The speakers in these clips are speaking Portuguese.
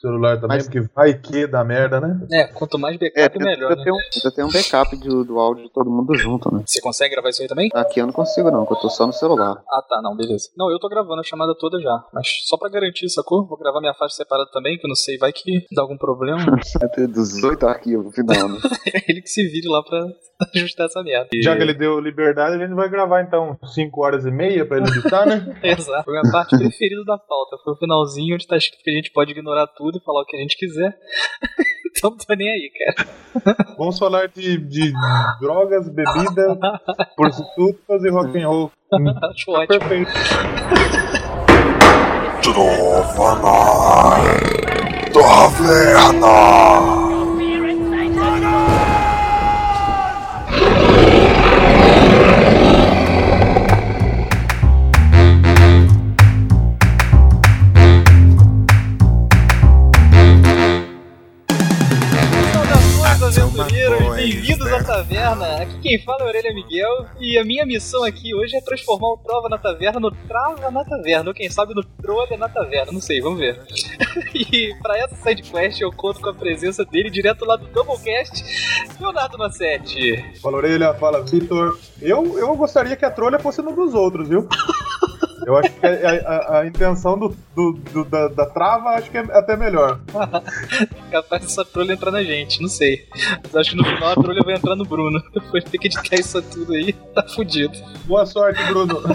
celular também, Mas- porque vai que dá merda, né? É, quanto mais É, backup, precisa melhor, né? ter, um, precisa ter um backup do, do áudio de todo mundo junto, né? Você consegue gravar isso aí também? Aqui eu não consigo não, porque eu tô só no celular. Ah, tá, não, beleza. Não, eu tô gravando a chamada toda já. Mas só pra garantir, sacou? Vou gravar minha faixa separada também, que eu não sei, vai que dá algum problema. Vai ter 18 arquivos no final, né? é ele que se vire lá pra ajustar essa merda. Já que ele deu liberdade, a gente vai gravar então 5 horas e meia pra ele editar, né? Exato. Foi a minha parte preferida da pauta. Foi o finalzinho onde tá escrito que a gente pode ignorar tudo e falar o que a gente quiser. então não tô nem aí, cara. Vamos falar de, de drogas, bebida, prostitutas e rock and roll. Acho ótimo. Perfeito. Trova na taverna. Taverna! Aqui quem fala é Aurelia Miguel e a minha missão aqui hoje é transformar o Trova na Taverna no Trava na Taverna, ou quem sabe no Trolha na Taverna, não sei, vamos ver. e pra essa sidequest eu conto com a presença dele direto lá do Doublecast, Leonardo Massetti. Fala orelha, fala Vitor. Eu, eu gostaria que a trolha fosse no dos outros, viu? Eu acho que a, a- a intenção do, do- do- da, da trava acho que é até melhor. Capaz dessa trolha entrar na gente, não sei. Mas acho que no final a trolha vai entrar no Bruno. Depois de ter que editar isso tudo aí, tá fudido. Boa sorte, Bruno.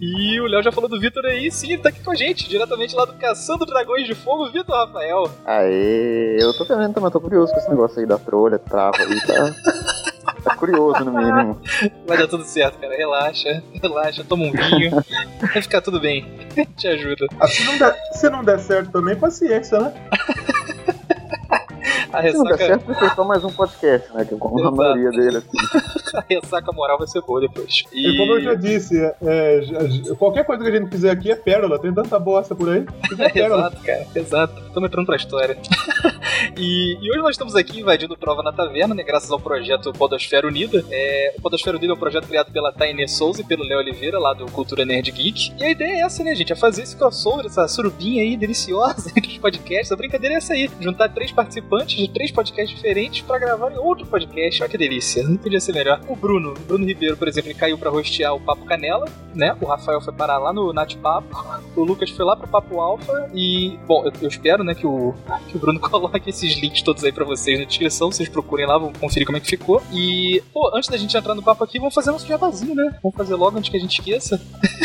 E o Léo já falou do Vitor aí, sim, ele tá aqui com a gente, diretamente lá do Caçando Dragões de Fogo, Vitor Rafael. Aê, eu tô vendo também, tô curioso com esse negócio aí da trolha, trava aí, tá? Tá curioso no mínimo. Vai dar tudo certo, cara. Relaxa, relaxa, toma um vinho. Vai ficar tudo bem. Te ajuda. Ah, se, não der, se não der certo também, paciência, né? A Se não der ressaca, certo, vai ser só mais um podcast, né? Que é como a maioria dele, assim. a ressaca moral vai ser boa depois. E como eu já disse, é, é, qualquer coisa que a gente fizer aqui é pérola. Tem tanta bosta por aí. É pérola. Exato, cara, exato. Estamos entrando pra história. e, e hoje nós estamos aqui invadindo Prova na Taverna, né? Graças ao projeto Podosfera Unida. É, o Podosfera Unida é um projeto criado pela Taine Souza e pelo Léo Oliveira, lá do Cultura Nerd Geek. E a ideia é essa, né, gente? É fazer esse crossover, essa surubinha aí deliciosa entre os podcasts. A brincadeira é essa aí: juntar três participantes de três podcasts diferentes pra gravar em outro podcast. Olha que delícia. Não podia ser melhor. O Bruno, o Bruno Ribeiro, por exemplo, ele caiu pra rostear o Papo Canela, né? O Rafael foi parar lá no Nat Papo. O Lucas foi lá pro Papo Alpha e, bom, eu, eu espero, né, que o, que o Bruno coloque esses links todos aí pra vocês na descrição, vocês procurem lá, vão conferir como é que ficou. E, pô, antes da gente entrar no papo aqui, vamos fazer nosso jabazinho, né? Vamos fazer logo antes que a gente esqueça.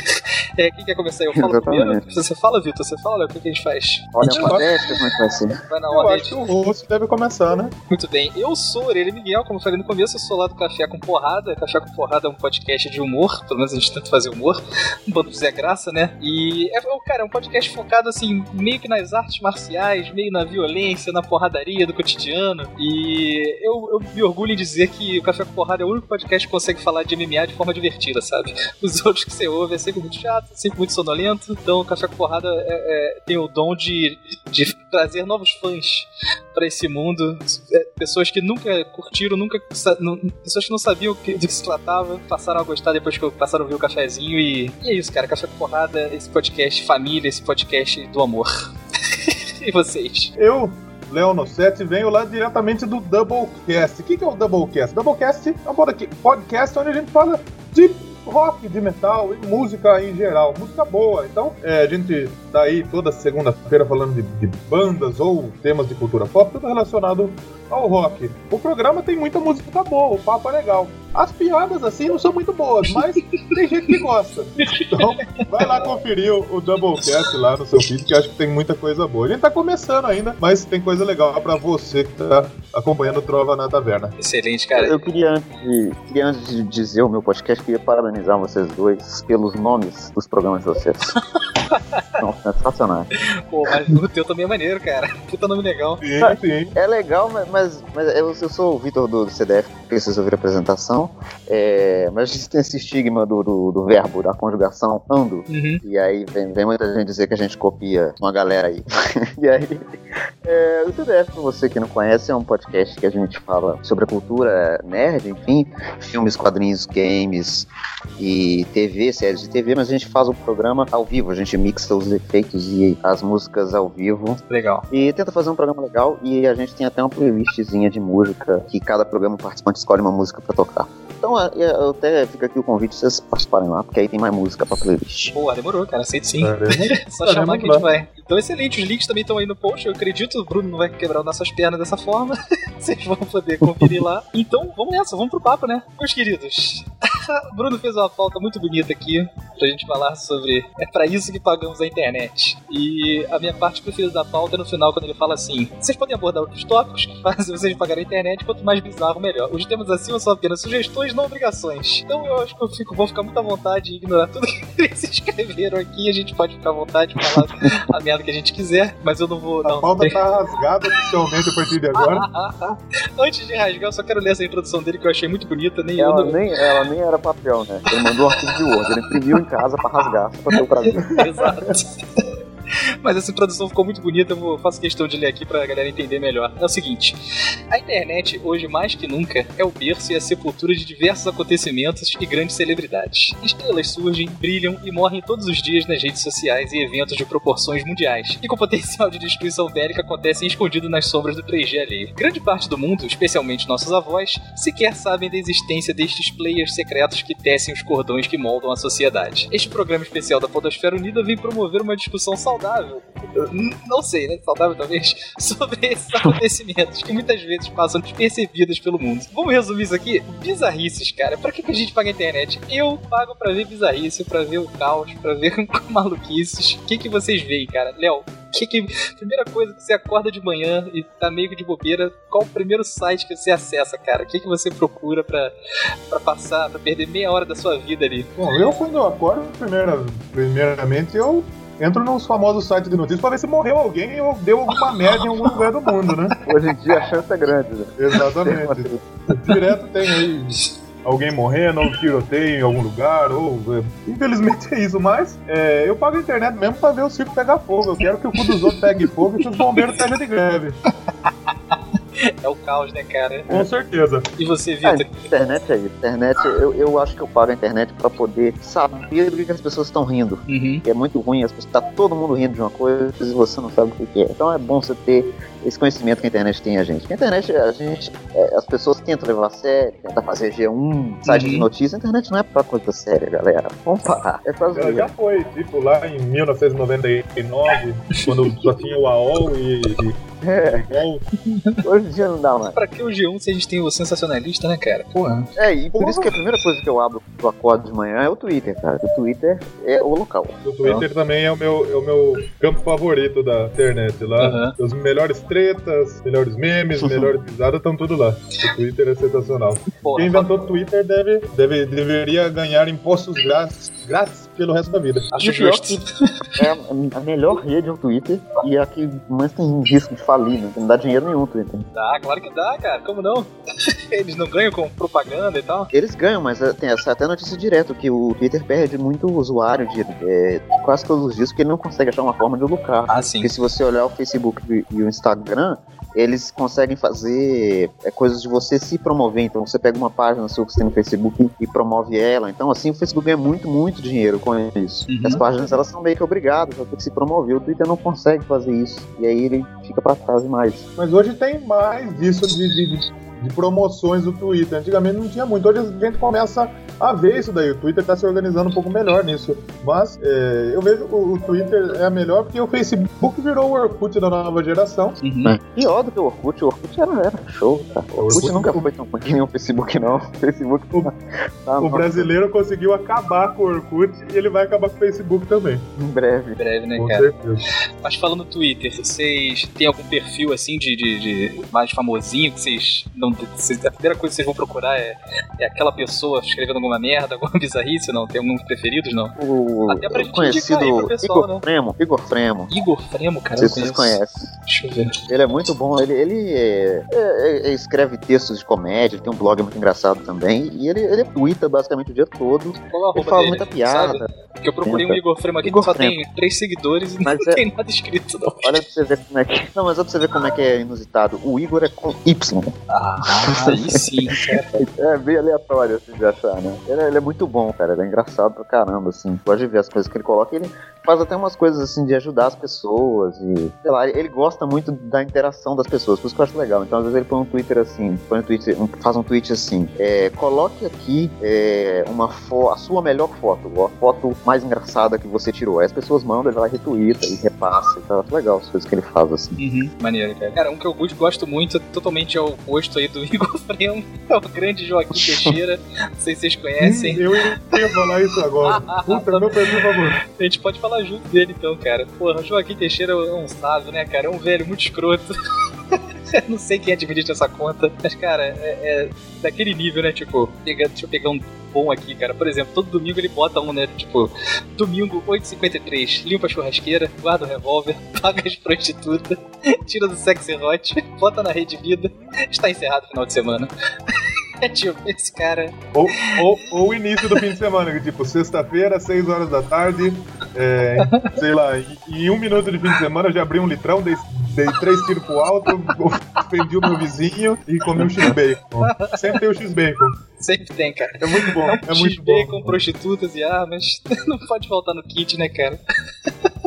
é, quem quer começar? Eu falo primeiro? Você fala, Vitor? Você fala, Léo? O que, que a gente faz? Olha Eu a como é que vai ser? Vai na Eu ordem. acho que o rosto deve começar, né? Muito bem, eu sou Orelha Miguel, como falei no começo, eu sou lá do Café com Porrada. Café com Porrada é um podcast de humor, pelo menos a gente tenta fazer humor, um bando de Graça, né? E é, é, cara, é um podcast focado assim, meio que nas artes marciais, meio na violência, na porradaria do cotidiano. E eu, eu me orgulho em dizer que o Café com Porrada é o único podcast que consegue falar de MMA de forma divertida, sabe? Os outros que você ouve é sempre muito chato, sempre muito sonolento. Então o Café com Porrada é- é- tem o dom de, de trazer novos fãs pra esse mundo. É, pessoas que nunca curtiram, nunca. pessoas que não sabiam do que se tratava, passaram a gostar depois que passaram a ouvir o cafezinho. E, e é isso, cara. Café com Porrada, esse podcast família, esse podcast do amor. e vocês? Eu, Léo Nossetti, venho lá diretamente do Doublecast. O que, que é o Doublecast? Doublecast é um podca- podcast onde a gente fala de rock, de metal e música em geral. Música boa. Então, é, a gente tá aí toda segunda-feira falando de, de bandas ou temas de cultura pop, tudo relacionado ao rock. O programa tem muita música boa, o papo é legal. As piadas, assim, não são muito boas, mas tem gente que gosta. Então, vai lá conferir o, o Doublecast lá no seu feed, que eu acho que tem muita coisa boa. A gente tá começando ainda, mas tem coisa legal pra você que tá acompanhando o Trova na Taverna. Excelente, cara. Eu queria antes, de, queria, antes de dizer o meu podcast, queria parabenizar vocês dois pelos nomes dos programas de vocês. São sensacionais. Pô, mas o teu também é maneiro, cara. Puta nome legal. Sim, sim. É legal, mas, mas, eu, eu sou o Vitor do CDF, que vocês ouviram a apresentação. É, mas a gente tem esse estigma do, do, do verbo, da conjugação ando. Uhum. E aí vem, vem muita gente dizer que a gente copia uma galera aí. e aí É, o CDF, pra você que não conhece, é um podcast que a gente fala sobre a cultura nerd, enfim, filmes, quadrinhos, games e TV, séries de TV, mas a gente faz o programa ao vivo, a gente mixa os efeitos e as músicas ao vivo Legal. e tenta fazer um programa legal e a gente tem até uma playlistzinha de música que cada programa participante escolhe uma música pra tocar. Então, eu até fica aqui o convite pra vocês participarem lá, porque aí tem mais música pra playlist. Boa, demorou, cara. Aceito sim. Só chamar que a gente vai. Então, excelente. Os links também estão aí no post. Eu acredito o Bruno não vai quebrar nossas pernas dessa forma. Vocês vão poder conferir lá. Então, vamos nessa. Vamos pro papo, né? Meus queridos. O Bruno fez uma pauta muito bonita aqui pra gente falar sobre. É pra isso que pagamos a internet. E a minha parte preferida da pauta é no final, quando ele fala assim: vocês podem abordar outros tópicos, mas se vocês pagarem a internet, quanto mais bizarro, melhor. Os temas acima são apenas sugestões, não obrigações. Então eu acho que eu fico, vou ficar muito à vontade e ignorar tudo que eles escreveram aqui. A gente pode ficar à vontade de falar a merda que a gente quiser, mas eu não vou. A Não, pauta tá rasgada oficialmente a partir de agora. Antes de rasgar, eu só quero ler essa introdução dele que eu achei muito bonita. Nem eu Ela não... nem, ela nem era papel, né? Ele mandou um arquivo de Word, ele imprimiu em casa pra rasgar, pra ter o prazer. Exato. Mas essa introdução ficou muito bonita, eu faço questão de ler aqui pra galera entender melhor. É o seguinte: a internet, hoje mais que nunca, é o berço e a sepultura de diversos acontecimentos e grandes celebridades. Estrelas surgem, brilham e morrem todos os dias nas redes sociais e eventos de proporções mundiais, e com potencial de destruição bélica acontecem escondidos nas sombras do 3G alheio. Grande parte do mundo, especialmente nossos avós, sequer sabem da existência destes players secretos que tecem os cordões que moldam a sociedade. Este programa especial da Podosfera Unida vem promover uma discussão saudável, n- não sei, né? Saudável talvez, sobre esses acontecimentos que muitas vezes passam despercebidos pelo mundo. Vamos resumir isso aqui? Bizarrices, cara. Pra que, que a gente paga a internet? Eu pago pra ver bizarrice, pra ver o caos, pra ver maluquices. O que, que vocês veem, cara? Léo, que que, primeira coisa que você acorda de manhã e tá meio de bobeira, qual o primeiro site que você acessa, cara? O que, que você procura pra, pra passar, pra perder meia hora da sua vida ali? Bom, eu quando eu acordo, primeira, primeiramente, eu entro nos famosos sites de notícias pra ver se morreu alguém ou deu alguma merda em algum lugar do mundo, né? Hoje em dia a chance é grande, né? Exatamente. Direto tem aí alguém morrendo, ou tiroteio em algum lugar, ou. é, Infelizmente é isso, mas é, eu pago a internet mesmo pra ver o circo pegar fogo. Eu quero que o cu dos outros pegue fogo e que os bombeiros estejam de greve. É o caos, né, cara? Com certeza. E você, Ah, Vitor? internet é isso. Internet, eu, eu acho que eu pago a internet pra poder saber do que, as pessoas estão rindo. Uhum. É muito ruim, as pessoas, tá todo mundo rindo de uma coisa e você não sabe o que é. Então é bom você ter esse conhecimento que a internet tem a gente. Porque a internet, a gente, é, as pessoas tentam levar a sério, tentam fazer G1, site de Uhum. notícia. A internet não é pra coisa séria, galera. Vamos parar. É pra zoeira. já foi, tipo, lá em 1999, quando só tinha o AOL e, e UOL. hoje em dia não dá mais. Pra que o G1 se a gente tem o sensacionalista, né, cara? Porra. É, e por isso que a primeira coisa que eu abro do acordo de manhã é o Twitter, cara. O Twitter é o local. O Twitter também é o, meu, é o meu campo favorito da internet. Lá, Aham. os melhores tretas, melhores memes, melhores risadas estão tudo lá. O Twitter é sensacional. Porra. Quem inventou o Twitter deve, deve, deveria ganhar impostos grátis, grátis pelo resto da vida. Acho E justo. É a, melhor rede é o Twitter e é a que mais tem risco de falir, né? Não dá dinheiro nenhum o Twitter. Dá, claro que dá, cara. Como não? Eles não ganham com propaganda e tal? Eles ganham, mas é, tem essa até notícia direto que o Twitter perde muito usuário de, é, quase todos os dias porque ele não consegue achar uma forma de lucrar. Ah, sim. Porque se você olhar o Facebook e o Instagram, eles conseguem fazer é, coisas de você se promover. Então você pega uma página sua que você tem no Facebook e promove ela. Então assim o Facebook ganha muito, muito dinheiro com isso. Uhum. As páginas elas são meio que obrigadas a ter que se promover. O Twitter não consegue fazer isso. E aí ele fica pra trás demais. Mas hoje tem mais disso de, de, de- de promoções do Twitter. Antigamente não tinha muito. Hoje a gente começa a ver isso daí. O Twitter está se organizando um pouco melhor nisso. Mas é, eu vejo o, o Twitter é melhor porque o Facebook virou o Orkut da nova geração. Uhum. É. Pior do que o Orkut, o Orkut era, era show, cara. O Orkut, Orkut- nunca foi tão ruim que nem o Facebook, não. O Facebook O- tá, tá O brasileiro conseguiu acabar com o Orkut e ele vai acabar com o Facebook também. em breve. Em breve, né, Com cara? certeza. Mas falando no Twitter, vocês têm algum perfil assim de, de, de mais famosinho que vocês não não? Vocês- A primeira coisa que vocês vão procurar é, é aquela pessoa escrevendo alguma merda, alguma bizarrice, não? Tem alguns preferidos, não? O, Até pra gente conhecido aí pro pessoal, Igor né? Fremo, Igor Fremo. Igor Fremo, cara, eu conheço. vocês conhecem. Deixa eu ver. Ele é muito bom, ele, ele é- é- é- escreve textos de comédia, ele tem um blog muito engraçado também, e ele, ele twitta basicamente o dia todo. Qual é Ele fala dele? muita piada. Sabe? Porque eu procurei um Tenta. Igor Fremo aqui Igor que só Fremo. tem três seguidores e Mas não é- tem nada escrito, não. Olha pra você ver como é que. Não, mas olha pra você ver como é que é inusitado. O Igor é com Y. Ah, aí sim, cara. É bem aleatório assim de achar, né? Ele, é- ele é muito bom, cara. Ele é engraçado pra caramba, assim. Pode ver as coisas que ele coloca. Ele faz até umas coisas assim de ajudar as pessoas e. Sei lá, ele gosta muito da interação das pessoas, por isso que eu acho legal. Então, às vezes ele põe um Twitter assim, põe um Twitter, um- faz um tweet assim. é, coloque aqui é, uma a sua melhor foto, a foto mais engraçada que você tirou. Aí as pessoas mandam, ele vai lá e repassa. Então, acho legal as coisas que ele faz assim. Uhum, maneiro, cara. Cara, um que eu gosto- gosto muito, totalmente ao oposto aí do Igor Fremo, é o grande Joaquim Teixeira. Não sei se vocês conhecem. Hum, eu ia falar isso agora. Puta, meu perfil favorito. A gente pode falar junto dele então, cara. Porra, o Joaquim Teixeira é um sábio, né, cara? É um velho muito escroto. Eu não sei quem administra essa conta, mas, cara, é, é daquele nível, né? Tipo, pega, deixa eu pegar um bom aqui, cara. Por exemplo, todo domingo ele bota um, né? Tipo, domingo, 8h53, limpa a churrasqueira, guarda o revólver, paga as prostitutas, tira do sexy hot, bota na rede vida, está encerrado o final de semana. Tipo, esse cara. Ou, ou, ou o início do fim de semana, que, tipo, sexta-feira, 6 horas da tarde, é, sei lá, em, em um minuto de fim de semana eu já abri um litrão, dei, dei três tiros pro alto, ofendi o meu vizinho e comi um X-Bacon. Sempre tem o X-Bacon. Sempre tem, cara. É muito bom, é muito X-Bacon, bom. prostitutas e armas. Não pode faltar no kit, né, cara?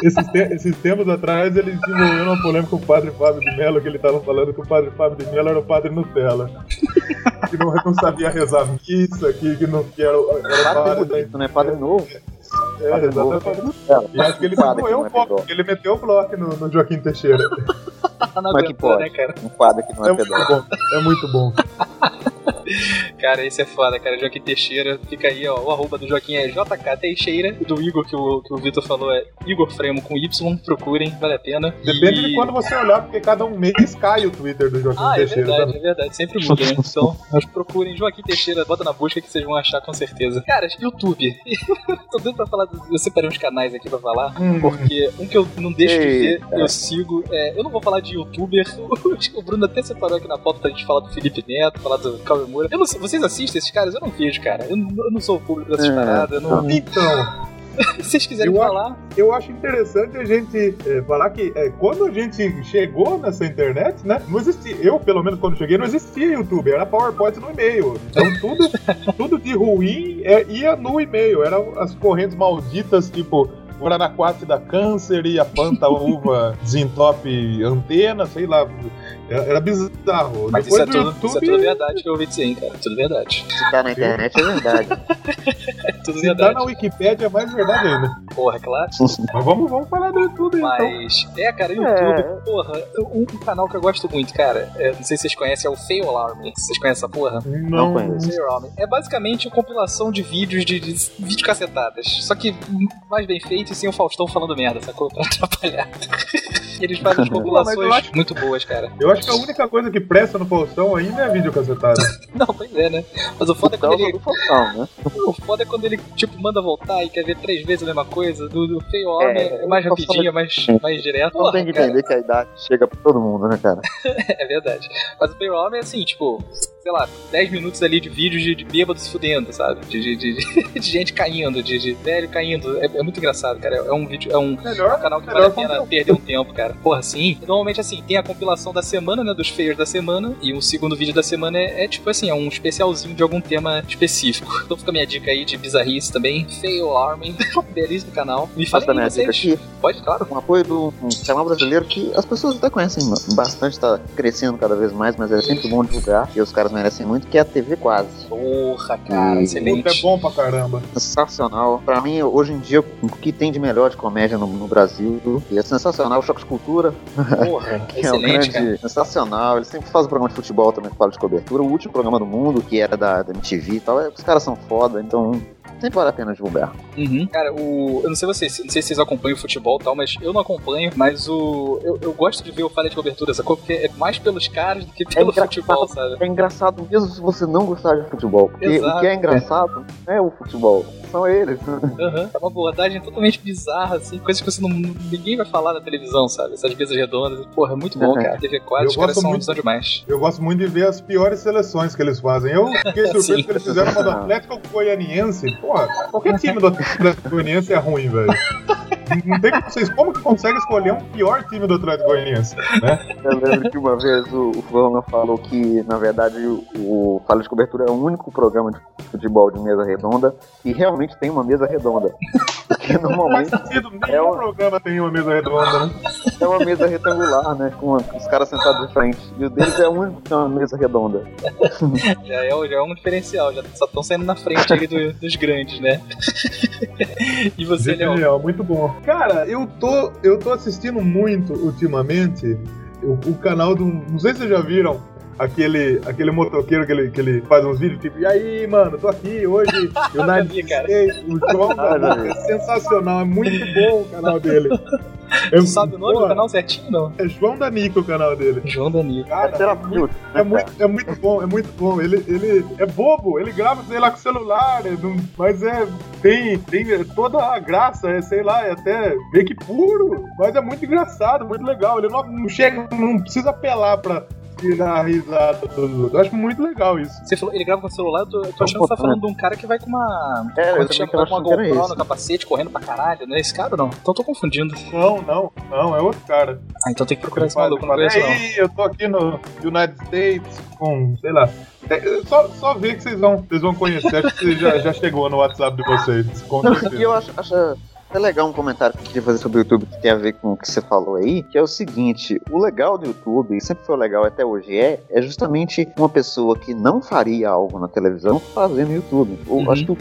Esses, te- esses tempos atrás ele desenvolveu uma polêmica com o padre Fábio de Mello, que ele tava falando que o padre Fábio de Mello era o padre Nutella. que não, não sabia rezar missa, que, que não que era, o- era Padre da bonito, né? Padre novo. É, Padre exatamente, novo. padre Nutella. E acho que ele Padre que é bloco, pedófilo. ele meteu o bloco no, no Joaquim Teixeira. Não Como é que pode? né, cara? Um quadro que não É é bom, é muito bom. Cara, esse é foda, cara. Joaquim Teixeira. Fica aí, ó. O arroba do Joaquim é JK Teixeira. O do Igor, que o, que o Vitor falou, é Igor Fremo com Y. Procurem, vale a pena. Depende E- de quando você olhar, porque cada um mês cai o Twitter do Joaquim Ah, é Teixeira. verdade, né? é verdade. Sempre muda, né? Então, mas procurem Joaquim Teixeira, bota na busca que vocês vão achar com certeza. Cara, YouTube. Tô doido pra falar. Do... Eu separei uns canais aqui pra falar. Hum, Porque um que eu não deixo de ver, eu sigo. É, eu não vou falar de youtuber. O Bruno até separou aqui na pauta pra gente falar do Felipe Neto, falar do Cauê Moura. Eu não sei, vocês assistem esses caras? Eu não vejo, cara. Eu, não- eu não sou o público dessas É, paradas. Eu não... Então, Se vocês quiserem Eu acho- falar, eu acho interessante a gente é, falar que é, quando a gente chegou nessa internet, né? Não existia. Eu, pelo menos, quando cheguei, não existia YouTube, era PowerPoint no e-mail. Então tudo, tudo de ruim é, ia no e-mail. Eram as correntes malditas, tipo. O Araraquate dá câncer e a planta uva desentope antena, sei lá. Era, era bizarro. mas Depois isso é, do tudo, YouTube. isso é tudo verdade que eu ouvi dizer, hein, cara. Tudo verdade. Se tá na internet é verdade. É tudo Se tá verdade. na Wikipédia é mais verdade ainda. Porra, claro. Mas vamos, vamos falar do YouTube então. Mas, é, cara, YouTube, É. porra, um, canal que eu gosto muito, cara, é, não sei se vocês conhecem, é o Fail Alarm. Vocês conhecem essa porra? Não conheço. Fail Alarm. É basicamente uma compilação de vídeos de, de vídeo cacetadas. Só que mais bem feito e sem o Faustão falando merda, sacou? Pra atrapalhar. E Eles fazem compilações acho- muito boas, cara. Eu acho que a única coisa que presta no Faustão ainda é vídeo cacetado. Não, pois é, né? Mas o foda é Então, quando ele. Faustão, né? O foda é quando ele, tipo, manda voltar e quer ver três vezes a mesma coisa. Do, do Fail Alarm é, É, é mais rapidinho, é mais, mais direto. Então tem que cara. entender que a idade chega pra todo mundo, né, cara? É verdade. Mas o Payroll é assim, tipo, sei lá, 10 minutos ali de vídeos de, de bêbado se fudendo, sabe? De, de, de- de gente caindo, de, de velho caindo. É, é muito engraçado, cara. É um vídeo, é um, é um Melhor, canal que vale melhor a pena conteúdo. perder um tempo, cara. Porra, sim. Normalmente, assim, tem a compilação da semana, né? Dos feios da semana. E o segundo vídeo da semana é, é, tipo assim, é um especialzinho de algum tema específico. Então fica a minha dica aí de bizarrice também. Fail Arming. Belíssimo canal. Me dar aí minha dica vocês. aqui? Pode, claro. Um apoio do um canal brasileiro que as pessoas até conhecem bastante, tá crescendo cada vez mais, mas é sempre bom divulgar, e os caras merecem muito, que é a TV Quase. Porra, cara. Hum, Excelente. É bom pra caramba. Sensacional. Pra mim, hoje em dia, o que tem de melhor de comédia no, no Brasil, e é sensacional, o Choque de Cultura, Porra. que é um Excelente, cara. grande, sensacional. Eles sempre fazem programa de futebol também que fala de cobertura. O último programa do mundo, que era da, da MTV e tal, é, os caras são foda, então sempre vale a pena divulgar. Uhum. Cara, o. Eu não sei vocês, não sei se vocês acompanham o futebol e tal, mas eu não acompanho, mas o. Eu, eu gosto de ver o falha de cobertura, sacou? Porque é mais pelos caras do que pelo engraçado. futebol, sabe? É engraçado mesmo se você não gostar de futebol. Porque Exato. o que é engraçado não é o futebol, são eles. É uma abordagem totalmente bizarra, assim, coisas que você não. ninguém vai falar na televisão, sabe? Essas mesas redondas. Porra, é muito bom, Uhum. cara. TV 4, Eu os caras são, muito- são demais. Eu gosto muito de ver as piores seleções que eles fazem. Eu fiquei surpreso que eles fizeram uma do Atlético Goianiense. Porra, qualquer time do Atlético Goianiense é ruim, velho. Não tem como vocês como que conseguem escolher um pior time do Atlético Goianiense, né? Eu lembro que uma vez o, o Fulano falou que, na verdade, o, o Fala de Cobertura é o único programa de futebol de mesa redonda e realmente tem uma mesa redonda. Porque Não faz normalmente sentido, nenhum É o- programa tem uma mesa redonda, né? é uma mesa retangular, né? Com os caras sentados de frente. E o deles é o único que tem uma mesa redonda. Já é, já é um diferencial, já só estão saindo na frente aí do- dos grandes, né? e você, Léo? Genial, muito bom. Cara, eu tô, eu tô assistindo muito ultimamente o, o canal do. Não sei se vocês já viram. Aquele, aquele motoqueiro que ele, que ele faz uns vídeos tipo, e aí, mano, tô aqui hoje, vi, cara. States, o João Ah, é sensacional, é muito bom o canal dele. É, Tu sabe o nome do canal certinho, não? É João Danico o canal dele. João Danilo. É Cara, é muito, é né, muito, é muito bom, é muito bom. Ele, ele é bobo, ele grava, sei lá, com o celular, né, não- mas é. Tem, tem toda a graça, é, sei lá, é até meio que puro, mas é muito engraçado, muito legal. Ele não, não chega, não precisa apelar pra tirar a risada outros. Eu acho muito legal isso. Você falou, ele grava com o celular, eu tô, eu tô achando que você tá falando de um cara que vai com uma. É, eu como é que tava com uma GoPro no capacete, correndo pra caralho, não é esse cara ou não? Então eu tô confundindo. Não, não, não, é outro cara. Ah, então tem que procurar esse maluco, não conheço não. Ei, eu tô aqui no United States com, sei lá. é, Só, só ver que vocês vão, vocês vão conhecer. Acho que já, já chegou no WhatsApp de vocês. Com Não, certeza. e eu acho, acho até legal um comentário que eu queria fazer sobre o YouTube que tem a ver com o que você falou aí, que é o seguinte, o legal do YouTube, e sempre foi legal até hoje é, é justamente uma pessoa que não faria algo na televisão fazer no YouTube. Eu Uhum. acho que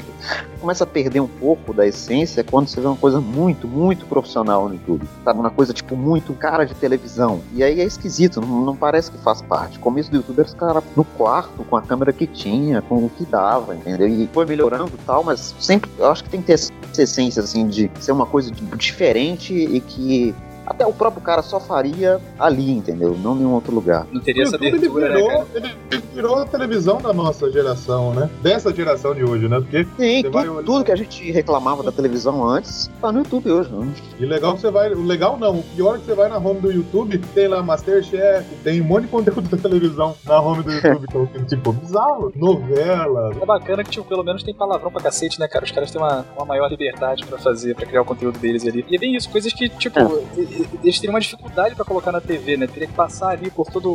começa a perder um pouco da essência é quando você vê uma coisa muito, muito profissional no YouTube. Sabe, uma coisa tipo muito cara de televisão. E aí é esquisito, não, não parece que faz parte. O começo do YouTube era os caras no quarto, com a câmera que tinha, com o que dava, entendeu? E foi melhorando e tal, mas sempre, eu acho que tem que ter essa essência, assim, de ser uma coisa diferente e que até o próprio cara só faria ali, entendeu? Não em nenhum outro lugar. Não teria essa YouTube, ele abertura, né, virou, cara? ele virou a televisão da nossa geração, né? Dessa geração de hoje, né? Porque Sim, Você vai tudo, olhar- tudo que a gente reclamava da televisão antes tá no YouTube hoje, né? E legal que você vai. O legal não, o pior é que você vai na home do YouTube, tem lá Masterchef, tem um monte de conteúdo da televisão na home do YouTube, que é um tipo bizarro. Novela. É bacana que, tipo, pelo menos tem palavrão pra cacete, né, cara? Os caras têm uma, uma maior liberdade pra fazer, pra criar o conteúdo deles ali. E é bem isso, coisas que, tipo, e- eles teriam uma dificuldade pra colocar na TV, né? Teria que passar ali por toda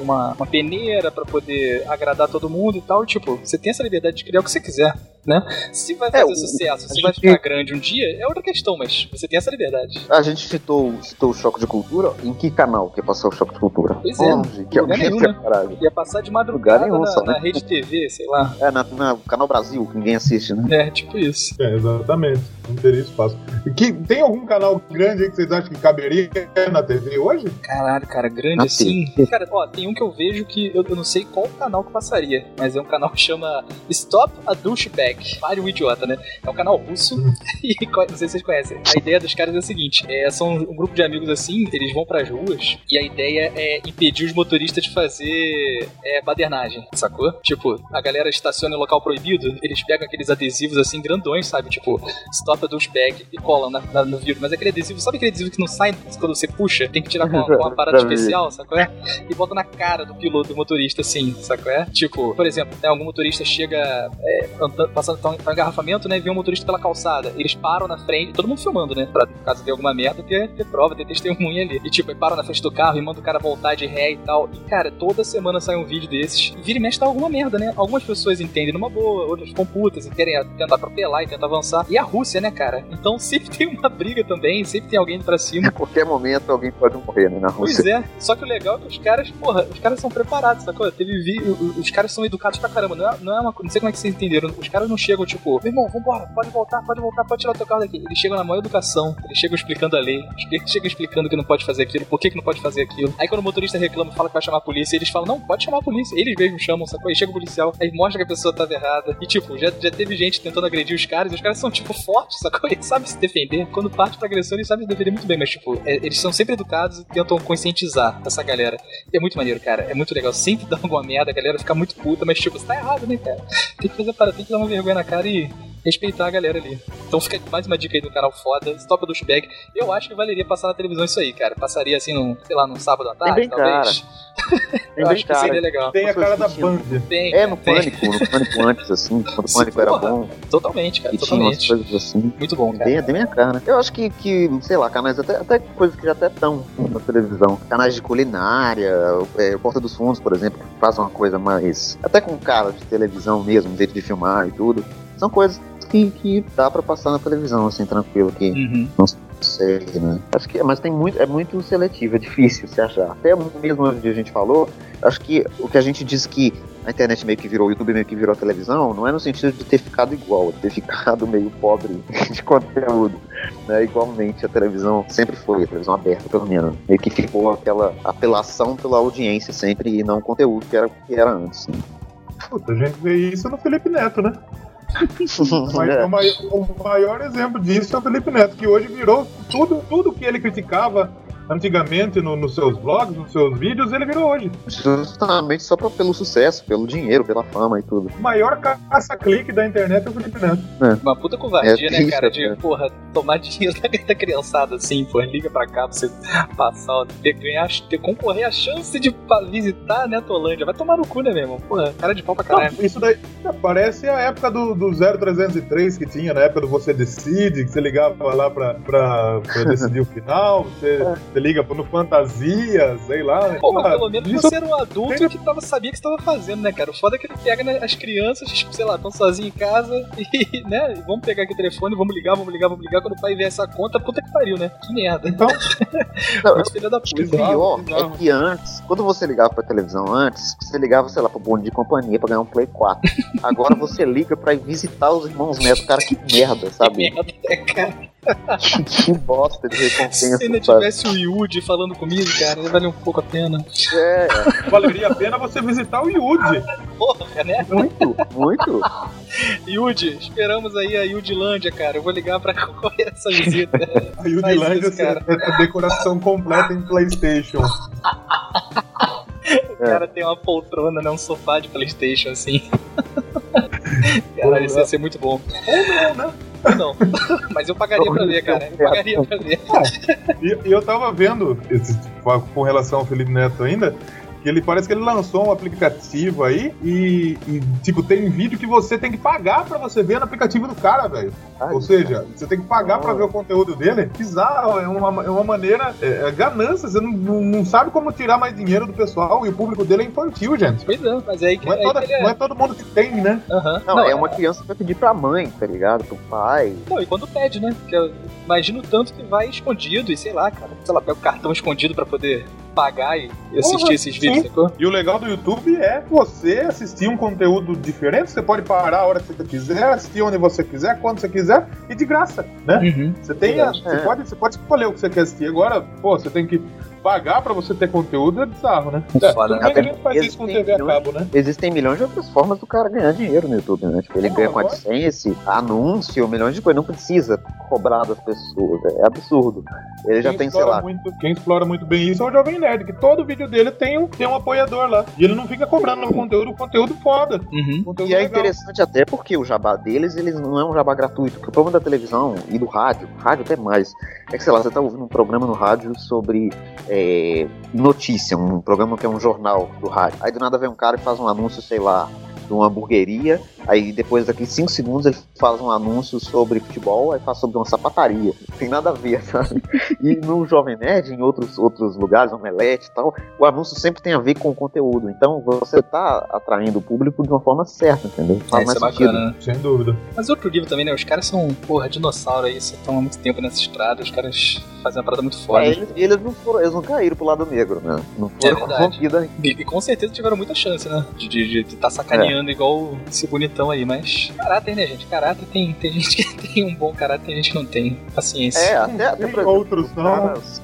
uma, uma peneira pra poder agradar todo mundo e tal. E, tipo, você tem essa liberdade de criar o que você quiser, né? Se vai fazer É, sucesso, se vai ficar grande um dia, é outra questão, mas você tem essa liberdade. A gente citou, citou o Choque de Cultura. Em que canal que passou o Choque de Cultura? Pois é, Onde? Que lugar nenhum, né? Ia passar de madrugada nenhum, na, só, né? na rede TV, sei lá. É, na, na Canal Brasil, que ninguém assiste, né? É, tipo isso. É, exatamente. Não teria espaço. Que, tem algum canal grande aí que vocês acham que caberia na TV hoje? Caralho, cara, grande Na assim. Cara, ó, tem um que eu vejo que eu, eu não sei qual canal que passaria, mas é um canal que chama Stop a Douchebag. Pare um idiota, né? É um canal russo Hum. e não sei se vocês conhecem. A ideia dos caras é a seguinte: é, são um grupo de amigos assim, eles vão pras ruas e a ideia é impedir os motoristas de fazer é, badernagem, sacou? Tipo, a galera estaciona em local proibido, eles pegam aqueles adesivos assim grandões, sabe? Tipo, Stop a Douchebag e colam na, na- no vidro. Mas aquele adesivo, sabe aquele adesivo que não sai quando você puxa? Tem que tirar com uma, com uma parada especial, sacou? É? E bota na cara do piloto, do motorista, assim, sacou? É? Tipo, por exemplo, né, algum motorista chega é, passando tá um, tá engarrafamento, né? E vê um motorista pela calçada. Eles param na frente, todo mundo filmando, né? Pra caso dê alguma merda, ter, ter prova, ter testemunha ali. E tipo, param na frente do carro e mandam o cara voltar de ré e tal. E cara, toda semana sai um vídeo desses. E vira e mexe dá alguma merda, né? Algumas pessoas entendem numa boa, outras ficam putas e querem tentar atropelar e tentar avançar. E a Rússia, né, cara? Então sempre tem uma briga também, sempre tem alguém pra cima. A qualquer momento alguém pode morrer, né, na Pois Rússia. é, só que o legal é que os caras, porra, os caras são preparados, sacou? Teve vi... Os caras são educados pra caramba, não é, não é uma Não sei como é que vocês entenderam. Os caras não chegam, tipo, meu irmão, vambora, pode voltar, pode voltar, pode tirar o teu carro daqui. Eles chegam na maior educação, eles chegam explicando a lei, eles chegam explicando que não pode fazer aquilo, por que, que não pode fazer aquilo. Aí quando o motorista reclama, fala que vai chamar a polícia, eles falam, não, pode chamar a polícia. Eles mesmos chamam, sacou? Aí chega o policial, aí mostra que a pessoa tava errada. E tipo, já, já teve gente tentando agredir os caras, e os caras são, tipo, fortes, sacou? Eles sabem se defender. Quando parte pra agressão, eles sabem se defender muito bem, mas, tipo, é- eles são sempre educados e tentam conscientizar essa galera. É muito maneiro, cara. É muito legal. Sempre dá alguma merda, a galera fica muito puta, mas, tipo, você tá errado, né, cara? Tem que fazer para, tem que dar uma vergonha na cara e respeitar a galera ali. Então fica mais uma dica aí do canal foda, Stop do Douchebag. Eu acho que valeria passar na televisão isso aí, cara. Passaria assim, num, sei lá, num sábado à tarde, bem talvez. Tem Eu bem acho que seria cara. legal. Tem a cara da Band. Tem, É, no tem. Pânico, no Pânico antes, assim, quando o Sim, Pânico era porra. bom Totalmente, cara, e tinha umas totalmente. coisas assim. Muito bom, cara. Bem, é bem minha cara, né? Eu acho que, que sei lá, canais até, até coisas que já até estão na televisão. Canais de culinária, é, Porta dos Fundos, por exemplo, que faz uma coisa mais. Até com cara de televisão mesmo, jeito de filmar e tudo. São coisas que, que dá pra passar na televisão, assim, tranquilo, que Uhum. não sei, né? Acho que, mas tem muito, é muito seletivo, é difícil se achar. Até mesmo onde a gente falou, acho que o que a gente diz que a internet meio que virou, o YouTube meio que virou a televisão, não é no sentido de ter ficado igual, de ter ficado meio pobre de conteúdo. Né? Igualmente a televisão sempre foi, a televisão aberta pelo menos. Meio que ficou aquela apelação pela audiência sempre e não conteúdo que era que era antes. né? Puta, a gente vê isso no Felipe Neto, né? Mas É. o, maior, o maior exemplo disso é o Felipe Neto, que hoje virou tudo, tudo que ele criticava antigamente no- nos seus blogs, nos seus vídeos, ele virou hoje. Justamente só pra, pelo sucesso, pelo dinheiro, pela fama e tudo. O maior caça-clique da internet é o Felipe Neto. Uma puta covardia, É né, cara? De, cara. porra, tomar dinheiro da, da criançada assim, pô, liga pra cá pra você passar, ter, ganhar, ter, concorrer a chance de visitar a Netolândia. Vai tomar no cu, né, meu irmão? Porra, cara de pau pra caralho. Não, isso daí parece a época do, do 0303 que tinha, na época do Você Decide, que você ligava lá pra, pra, pra decidir o final, você, você liga no Fantasias, sei lá. Pô, mas pelo menos isso você era um adulto que tava, sabia o que você tava fazendo, né, cara? O foda é que ele pega né, as crianças, tipo, sei lá, estão sozinhos em casa e, né, vamos pegar aqui o telefone, vamos ligar, vamos ligar, vamos ligar. Quando o pai vê essa conta, puta que pariu, né? Que merda. Então, Não, filha da puta. O pior bizarro. é que antes, quando você ligava pra televisão antes, você ligava, sei lá, pro bonde de companhia pra ganhar um Play 4. Agora você liga pra ir visitar os irmãos Neto. Cara, que merda, Que sabe? merda, né, cara? Que, que bosta de recompensa, Se ainda sabe? tivesse o Yudi falando comigo, cara, ia valer um pouco a pena. É, valeria a pena você visitar o Yudi. Porra, né? muito, muito. Yudi, esperamos aí a Yudilândia, cara. Eu vou ligar pra concorrer essa visita. A Yudilândia cara. é a decoração completa em Playstation. O cara tem uma poltrona, né? Um sofá de Playstation, assim. Caralho, isso ia ser muito bom. Ou não, né? Não. Mas eu pagaria pra ver, cara. Eu pagaria pra ver. E, e eu tava vendo, esse, com relação ao Felipe Neto ainda, que ele parece que ele lançou um aplicativo aí e, e, tipo, tem vídeo que você tem que pagar pra você ver no aplicativo do cara, velho. Ou seja, você tem que pagar pra ver o conteúdo dele. Bizarro, é uma, é uma maneira. É, é ganância, você não, não, não sabe como tirar mais dinheiro do pessoal e o público dele é infantil, gente. Pois é, mas aí que, Não é, aí toda- que ele não é. é todo mundo que tem, né? Aham. Não, é uma criança que vai pedir pra mãe, tá ligado? Pro pai. Não, e quando pede, né? Porque eu imagino tanto que vai escondido e sei lá, cara. Sei lá, pega o cartão escondido pra poder pagar e assistir Porra, esses vídeos, sacou? E o legal do YouTube é você assistir um conteúdo diferente. Você pode parar a hora que você quiser, assistir onde você quiser, quando você quiser, e de graça, né? Uhum. Você tem, a- você, É. pode, você pode escolher o que você quer assistir. Agora, pô, você tem que pagar pra você ter conteúdo, é bizarro, né? É, Foda, a né? gente faz isso com Existem TV a milhões- cabo, né? Existem milhões de outras formas do cara ganhar dinheiro no YouTube, né? Tipo, ele Não, ganha com AdSense, anúncio, milhões de coisas. Não precisa cobrar das pessoas. É absurdo. Ele já quem tem, sei lá, Muito, quem explora muito bem isso é o Jovem Nerd, que todo vídeo dele tem um, tem um apoiador lá. E ele não fica cobrando no conteúdo, conteúdo foda. Uhum. Conteúdo E é legal. interessante até porque o jabá deles, eles não é um jabá gratuito. Porque o problema da televisão e do rádio, rádio até mais, é que, sei lá, você tá ouvindo um programa no rádio sobre é, notícia, um programa que é um jornal do rádio. Aí do nada vem um cara e faz um anúncio, sei lá, de uma hamburgueria Aí depois daqui 5 segundos ele faz um anúncio sobre futebol, aí faz sobre uma sapataria. Não tem nada a ver, sabe? E no Jovem Nerd, em outros, outros lugares, Omelete e tal, o anúncio sempre tem a ver com o conteúdo. Então você tá atraindo o público de uma forma certa, entendeu? É, isso é bacana, né? Sem dúvida. Mas outro nível também, né? Os caras são, porra, dinossauro aí, você estão há muito tempo nessa estrada, os caras fazem uma parada muito foda. É, eles, eles não foram, eles não caíram pro lado negro, né? Não É foram verdade. corrompidos ainda. E, e com certeza tiveram muita chance, né? De estar tá sacaneando igual esse bonitão aí. Mas caráter, né, gente? Caráter tem, tem gente que tem um bom caráter, tem gente que não tem. Paciência. É, até, até Tem por exemplo, outros os não. caras,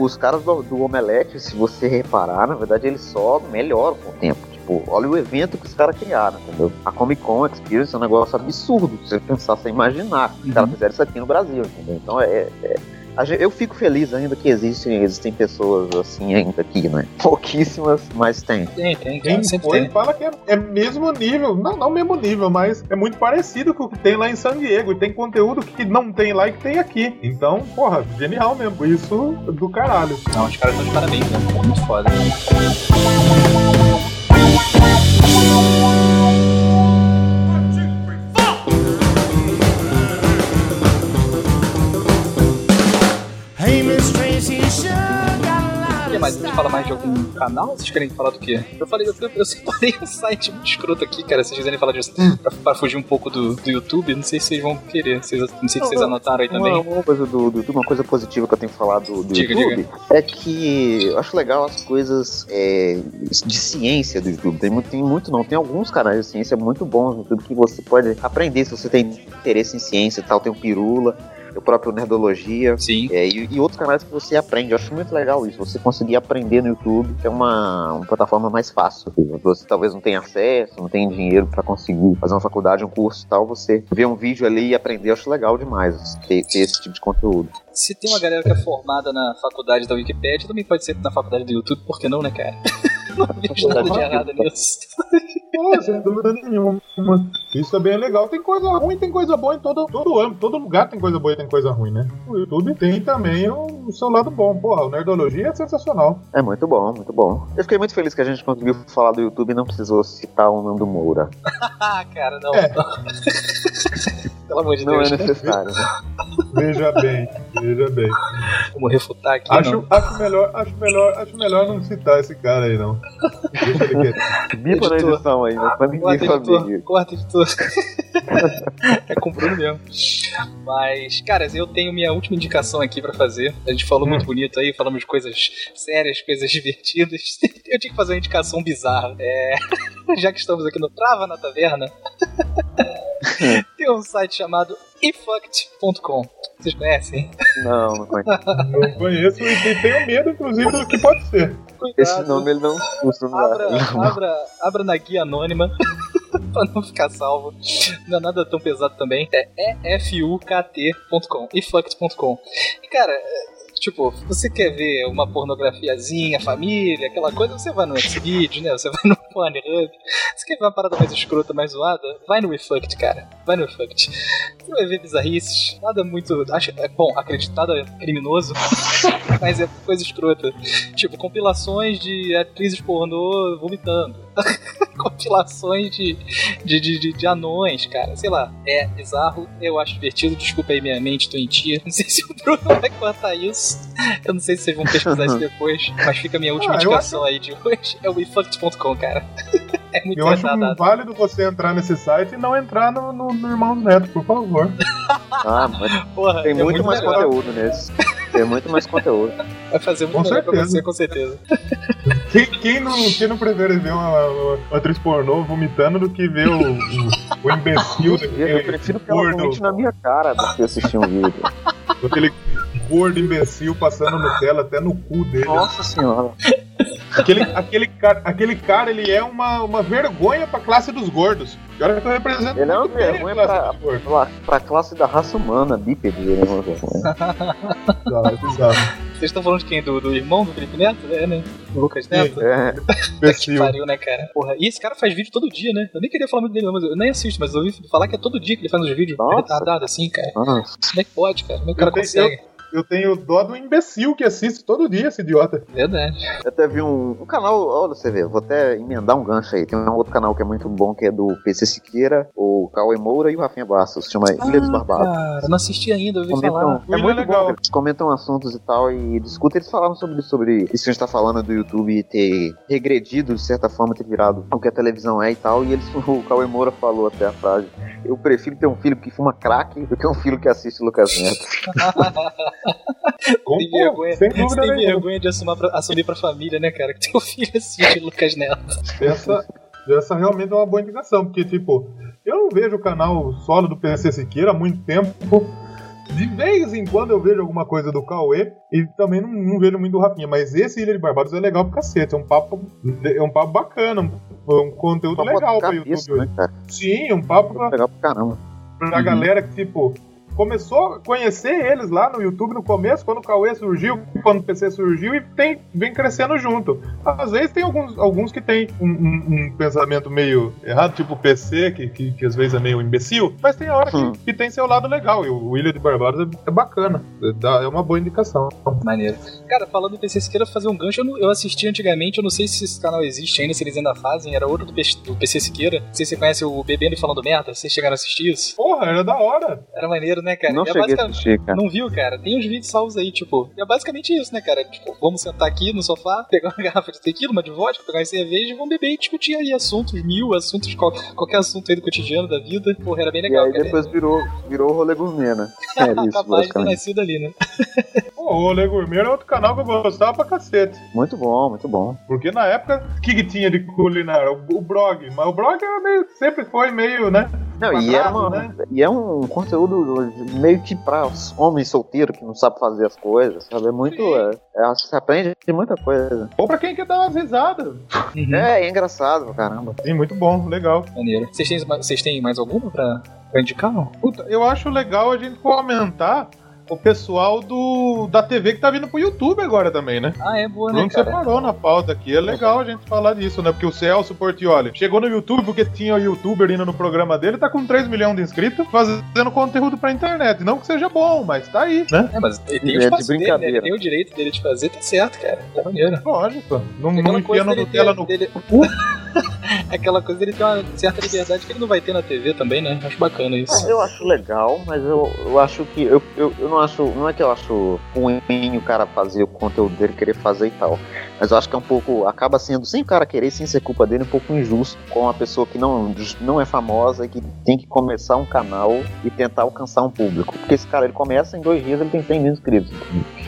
os caras do, do Omelete, se você reparar, na verdade eles só melhoram com o tempo. Tipo, olha o evento que os caras criaram, entendeu? A Comic Con Experience é um negócio absurdo. Se você pensar, sem imaginar. que Os Uhum. caras fizeram isso aqui no Brasil, entendeu? Então é. é- eu fico feliz ainda que existem, existem pessoas assim ainda aqui, né? Pouquíssimas, mas tem. Tem, tem, Quem sempre foi tem. fala que é, é mesmo nível, não, não mesmo nível, mas é muito parecido com o que tem lá em San Diego. E tem conteúdo que não tem lá e que tem aqui. Então, porra, genial mesmo. Isso do caralho. Não, os caras estão de parabéns, né? Muito foda. Hey, Mais? A gente fala mais de algum canal? Vocês querem falar do quê? Eu falei, eu, eu separei um site muito escroto aqui, cara. Se vocês quiserem falar disso pra, pra fugir um pouco do, do YouTube, não sei se vocês vão querer. Vocês, não sei se vocês anotaram aí Uma, também. uma coisa do, do YouTube, uma coisa positiva que eu tenho que falar do, do Diga, YouTube é que eu acho legal as coisas é, de ciência do YouTube. Tem muito, tem muito não, tem alguns canais de ciência muito bons no YouTube que você pode aprender se você tem interesse em ciência e tal. Tem o Pirula, o próprio Nerdologia. Sim. é, e, e outros canais que você aprende. Eu acho muito legal isso. Você conseguir aprender no YouTube é uma, uma plataforma mais fácil. Você talvez não tenha acesso, não tenha dinheiro para conseguir fazer uma faculdade, um curso e tal. Você vê um vídeo ali e aprender, eu acho legal demais ter, ter esse tipo de conteúdo. Se tem uma galera que é formada na faculdade da Wikipedia, também pode ser na faculdade do YouTube, por que não, né, cara? não vejo nada de errado nisso. Pô, sem dúvida nenhuma. Isso é bem legal. Tem coisa ruim, tem coisa boa em todo, todo âmbito. Todo lugar tem coisa boa e tem coisa ruim, né? O YouTube tem também o, o seu lado bom. Porra, o Nerdologia é sensacional. É muito bom, muito bom. Eu fiquei muito feliz que a gente conseguiu falar do YouTube e não precisou citar o Nando Moura. Ah, cara, não. É. Pelo amor de Não Deus. é necessário. né? Veja bem, veja bem. Vamos refutar aqui, Acho, não. acho, melhor, acho, melhor, acho melhor não citar esse cara aí, não. Deixa ele quieto. Bipa na edição aí, né? Pra ninguém Corta, saber. editor. Corta, editor. é com o Bruno mesmo. Mas, cara, eu tenho minha última indicação aqui pra fazer. A gente falou muito bonito aí, falamos de coisas sérias, coisas divertidas. Eu tinha que fazer uma indicação bizarra. É... Já que estamos aqui no Trava na Taverna, tem um site chamado efucked.com. Vocês conhecem? Não, não conheço. Não conheço e te- tenho medo, inclusive, do que pode ser. Cuidado. Esse nome ele não costuma Abra, abra, abra na guia anônima pra não ficar salvo. Não é nada tão pesado também. É efukt.com, efukt.com. E cara, tipo, você quer ver uma pornografiazinha, família, aquela coisa, você vai no Xvideos, né? Você vai no Pornhub. Você quer ver uma parada mais escrota, mais zoada? Vai no efukt, cara. Vai no efukt. Você vai ver bizarrices, nada muito. Acho, é bom, acreditado é criminoso, mas é coisa escrota. Tipo, compilações de atrizes pornô vomitando. compilações de, de, de, de, de anões, cara. Sei lá, é bizarro, eu acho divertido. Desculpa aí minha mente doentia. Não sei se o Bruno vai cortar isso. Eu não sei se vocês vão pesquisar isso depois, mas fica a minha última Ah, indicação aí de hoje. É o efucked.com, cara. É muito Eu acho válido você entrar nesse site e não entrar no, no, no Irmãos Neto, por favor. Ah, mas Porra, tem é muito mais melhor. conteúdo nesse. Tem muito mais conteúdo. Vai fazer muito Com melhor pra certeza. você, com certeza. Quem, quem não, quem não prefere ver uma, uma, atriz pornô vomitando do que ver o, o, imbecil Eu, eu daquele prefiro que ela comente na minha cara do que assistir um vídeo. aquele gordo imbecil passando Nutella até no cu dele. Nossa senhora. Aquele, aquele, cara, aquele cara, ele é uma, uma vergonha pra classe dos gordos. E olha que eu represento Ele é uma vergonha classe pra- dos gordos. Pra, pra classe da raça humana, bípede, ele é uma vergonha. Vocês estão falando de quem? Do, do irmão do Felipe Neto? É, né? Do Lucas Neto? É, Que Imbecil. pariu, né, cara? Porra, e esse cara faz vídeo todo dia, né? Eu nem queria falar muito dele, não, mas eu nem assisto, mas eu ouvi falar que é todo dia que ele faz uns vídeos Nossa. retardados assim, cara. nossa. Como é que pode, cara? Como é que o cara Eu tenho- consegue? Eu tenho dó do imbecil que assiste todo dia esse idiota. Verdade. Eu até vi um, um canal, olha você vê, vou até emendar um gancho aí. Tem um outro canal que é muito bom, que é do PC Siqueira, o Cauê Moura e o Rafinha Bastos, se chama Ilha dos Barbados. Cara, não assisti ainda, ouvi Comentam, falar. É muito é legal. bom, eles comentam assuntos e tal e discutem. Eles falaram sobre, sobre isso que a gente tá falando do YouTube ter regredido, de certa forma, ter virado o que a televisão é e tal. E eles, o Cauê Moura falou até a frase: Eu prefiro ter um filho que fuma crack do que um filho que assiste Lucas Neto. Com, Tem vergonha, sem dúvida tem vergonha de assumir pra, assumir pra família, né, cara? Que teu filho assiste Lucas Neto. Essa, essa realmente é uma boa indicação, porque, tipo, eu não vejo o canal solo do PC Siqueira há muito tempo. De vez em quando eu vejo alguma coisa do Cauê e também não, não vejo muito do Rafinha, mas esse Ilha de Barbados é legal pro cacete, é um papo, é um papo bacana, um conteúdo Pra legal pra cabeça, YouTube. né, cara? Sim, um papo pra, Legal pra caramba. pra galera que, tipo, começou a conhecer eles lá no YouTube no começo, quando o Cauê surgiu, quando o PC surgiu, e tem, vem crescendo junto. Às vezes tem alguns, alguns que tem um, um- um pensamento meio errado, tipo o PC, que, que, que às vezes é meio imbecil, mas tem hora que, Hum. que tem seu lado legal, e o Ilha de Barbados é, é bacana, é, é uma boa indicação. Maneiro. Cara, falando em PC Siqueira, fazer um gancho, eu, não- eu assisti antigamente, eu não sei se esse canal existe ainda, se eles ainda fazem, era outro do, P- do PC Siqueira. Não sei se você conhece o Bebendo e Falando Merda, vocês chegaram a assistir isso? Porra, era da hora. Era maneiro, né, cara? Não E é cheguei a assistir, cara. Não viu, cara? Tem uns vídeos salvos aí, tipo. É basicamente isso, né, cara? Tipo, vamos sentar aqui no sofá, pegar uma garrafa de tequila, uma de vodka, pegar uma cerveja e vamos beber e discutir aí assuntos, mil assuntos, qual- qualquer assunto aí do cotidiano da vida. Porra, era bem E legal, aí cara. depois virou, virou o rolê gourmet, né? É isso, Capaz de ter nascido ali, né? Pô, o Olê Gourmet era outro canal que eu gostava pra cacete. Muito bom, muito bom. Porque na época, o que, que tinha de culinária? O, o blog. Mas o blog era meio, sempre foi meio, né? Não, e, era Quadrado, uma- né? e é um conteúdo meio que pra os homens solteiros que não sabem fazer as coisas, sabe? É muito. É, é, você aprende de muita coisa. Ou pra quem quer dar umas risadas. Uhum. É, é engraçado, pra caramba. Sim, muito bom, legal. Maneiro. Vocês têm, vocês têm mais alguma pra, pra indicar? Puta, eu acho legal a gente comentar o pessoal do da TV que tá vindo pro YouTube agora também, né? Ah, é boa, né, Bruno cara? separou na pauta aqui. É legal a gente falar disso, né? Porque o Celso Portioli chegou no YouTube porque tinha o youtuber indo no programa dele, tá com 3 milhões de inscritos, fazendo conteúdo pra internet. Não que seja bom, mas tá aí, né? É, mas ele tem É o de espaço dele, né? brincadeira. Ele tem o direito dele de fazer, tá certo, cara. Tá maneiro. Lógico. Não, não enfiando dele Nutella ter- no dele- Aquela coisa dele ter uma certa liberdade que ele não vai ter na TV também, né? Acho bacana isso. Eu acho legal, mas eu, eu acho que. Eu, eu, eu não acho. Não é que eu acho ruim o cara fazer o conteúdo dele, querer fazer e tal. Mas eu acho que é um pouco. Acaba sendo, sem o cara querer, sem ser culpa dele, um pouco injusto com uma pessoa que não, não é famosa e que tem que começar um canal e tentar alcançar um público. Porque esse cara, ele começa em dois dias, ele tem 100 mil inscritos.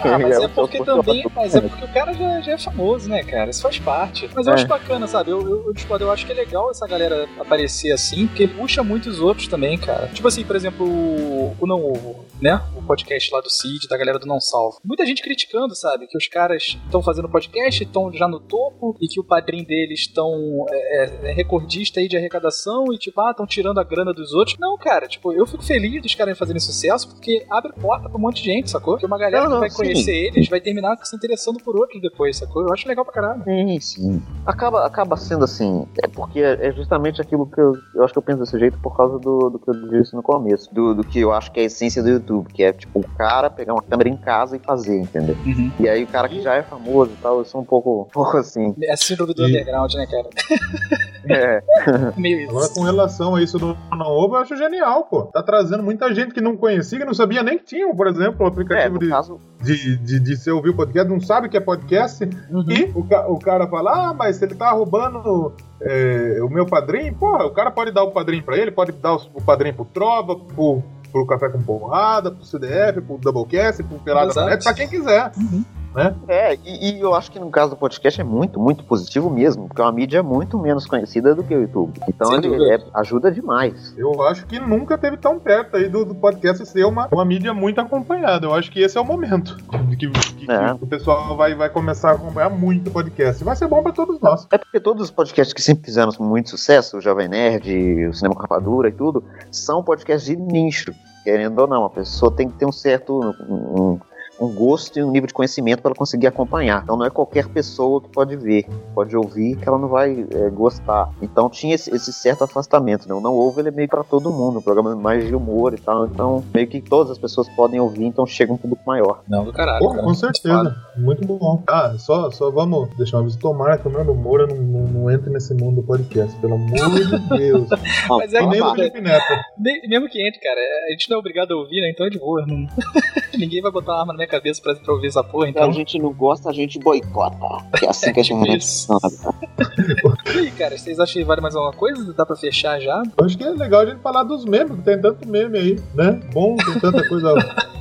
Ah, mas é o porque também. Mas é porque o cara já, já é famoso, né, cara? Isso faz parte. Mas eu É. acho bacana, sabe? Eu, eu, eu discordo, eu acho que é legal essa galera aparecer assim, porque puxa muitos outros também, cara. Tipo assim, por exemplo, o, o Não Ovo, né? O podcast lá do Cid, da galera do Não Salvo. Muita gente criticando, sabe? Que os caras estão fazendo podcast, estão já no topo, e que o padrinho deles estão é, é, é recordista aí de arrecadação, e tipo, ah, estão tirando a grana dos outros. Não, cara, tipo, eu fico feliz dos caras fazerem sucesso, porque abre porta pra um monte de gente, sacou? Porque uma galera Não, que não, vai sim. conhecer eles vai terminar se interessando por outros depois, sacou? Eu acho legal pra caralho. Sim, sim. Acaba, acaba sendo assim, é porque é justamente aquilo que eu, eu acho que eu penso desse jeito por causa do, do que eu disse no começo. Do, do que eu acho que é a essência do YouTube, que é tipo o cara pegar uma câmera em casa e fazer, entendeu? E aí o cara que já é famoso e tal, eu sou um pouco, um pouco assim. É síndrome do E- underground, né, cara? É, Meio isso. Agora, com relação a isso do Não Ovo, eu acho genial, pô. Tá trazendo muita gente que não conhecia, que não sabia nem que tinha, por exemplo, o é aplicativo no de, caso, de, de, de você ouvir o podcast, não sabe o que é podcast, Uhum. e o, ca- o cara fala, ah, mas ele tá roubando é, o meu padrinho, porra, o cara pode dar o padrinho pra ele, pode dar o, o padrinho pro Trova, pro, pro Café com Porrada, pro CDF, pro Doublecast, pro Pelada Net, pra quem quiser. É, e, e eu acho que no caso do podcast é muito, muito positivo mesmo, porque é uma mídia muito menos conhecida do que o YouTube. Então ele é- ajuda demais. Eu acho que nunca teve tão perto aí do, do podcast ser uma, uma mídia muito acompanhada. Eu acho que esse é o momento de que, que- É. que o pessoal vai, vai começar a acompanhar muito podcast. Vai ser bom pra todos nós. É porque todos os podcasts que sempre fizeram muito sucesso, o Jovem Nerd, o Cinema com Rapadura e tudo, são podcasts de nicho, querendo ou não. A pessoa tem que ter um certo. um- um gosto e um nível de conhecimento para ela conseguir acompanhar. Então não é qualquer pessoa que pode ver, pode ouvir que ela não vai é, gostar. Então tinha esse, esse certo afastamento, né? O não ouve ele é meio para todo mundo, um programa mais de humor e tal. Então meio que todas as pessoas podem ouvir, então chega um público maior. Não, do caralho. Pô, cara. com certeza. Muito bom. Ah, só, só vamos deixar uma vez. Tomara que o Nando Moura não, não, não entre nesse mundo do podcast, pelo amor de Deus. Mas é nem o Felipe Neto. Me- Mesmo que entre, cara, a gente não é obrigado a ouvir, né? Então é de boa. não- Ninguém vai botar uma arma na minha cabeça pra, pra ouvir essa porra, Então a então. gente não gosta, a gente boicota. Que é assim que a gente. E aí, cara, vocês acham que vale mais alguma coisa? Dá pra fechar já? Eu Acho que é legal a gente falar dos memes, que tem tanto meme aí, né? Bom, tem tanta coisa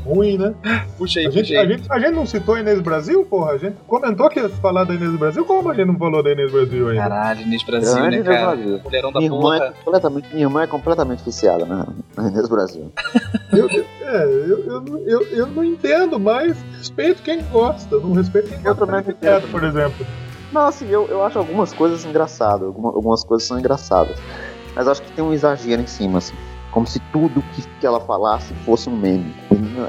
ruim, né? Puxa aí, A gente, a, gente, a gente não citou a Inês Brasil, porra? A gente comentou que ia falar da Inês Brasil. Como a gente não falou da Inês Brasil ainda? Caralho, Inês Brasil, Grande né, Inês cara? Brasil. Mulherão da Minha irmã, é completamente, minha irmã é completamente viciada na, na Inês Brasil. Eu, eu- é, eu, eu, eu, eu não entendo, mas respeito quem gosta. Não respeito quem Eu gosta também entendo. por exemplo. Não, assim, eu, eu acho algumas coisas engraçadas, alguma- algumas coisas são engraçadas. Mas acho que tem um exagero em cima, assim. Como se tudo que, que ela falasse fosse um meme.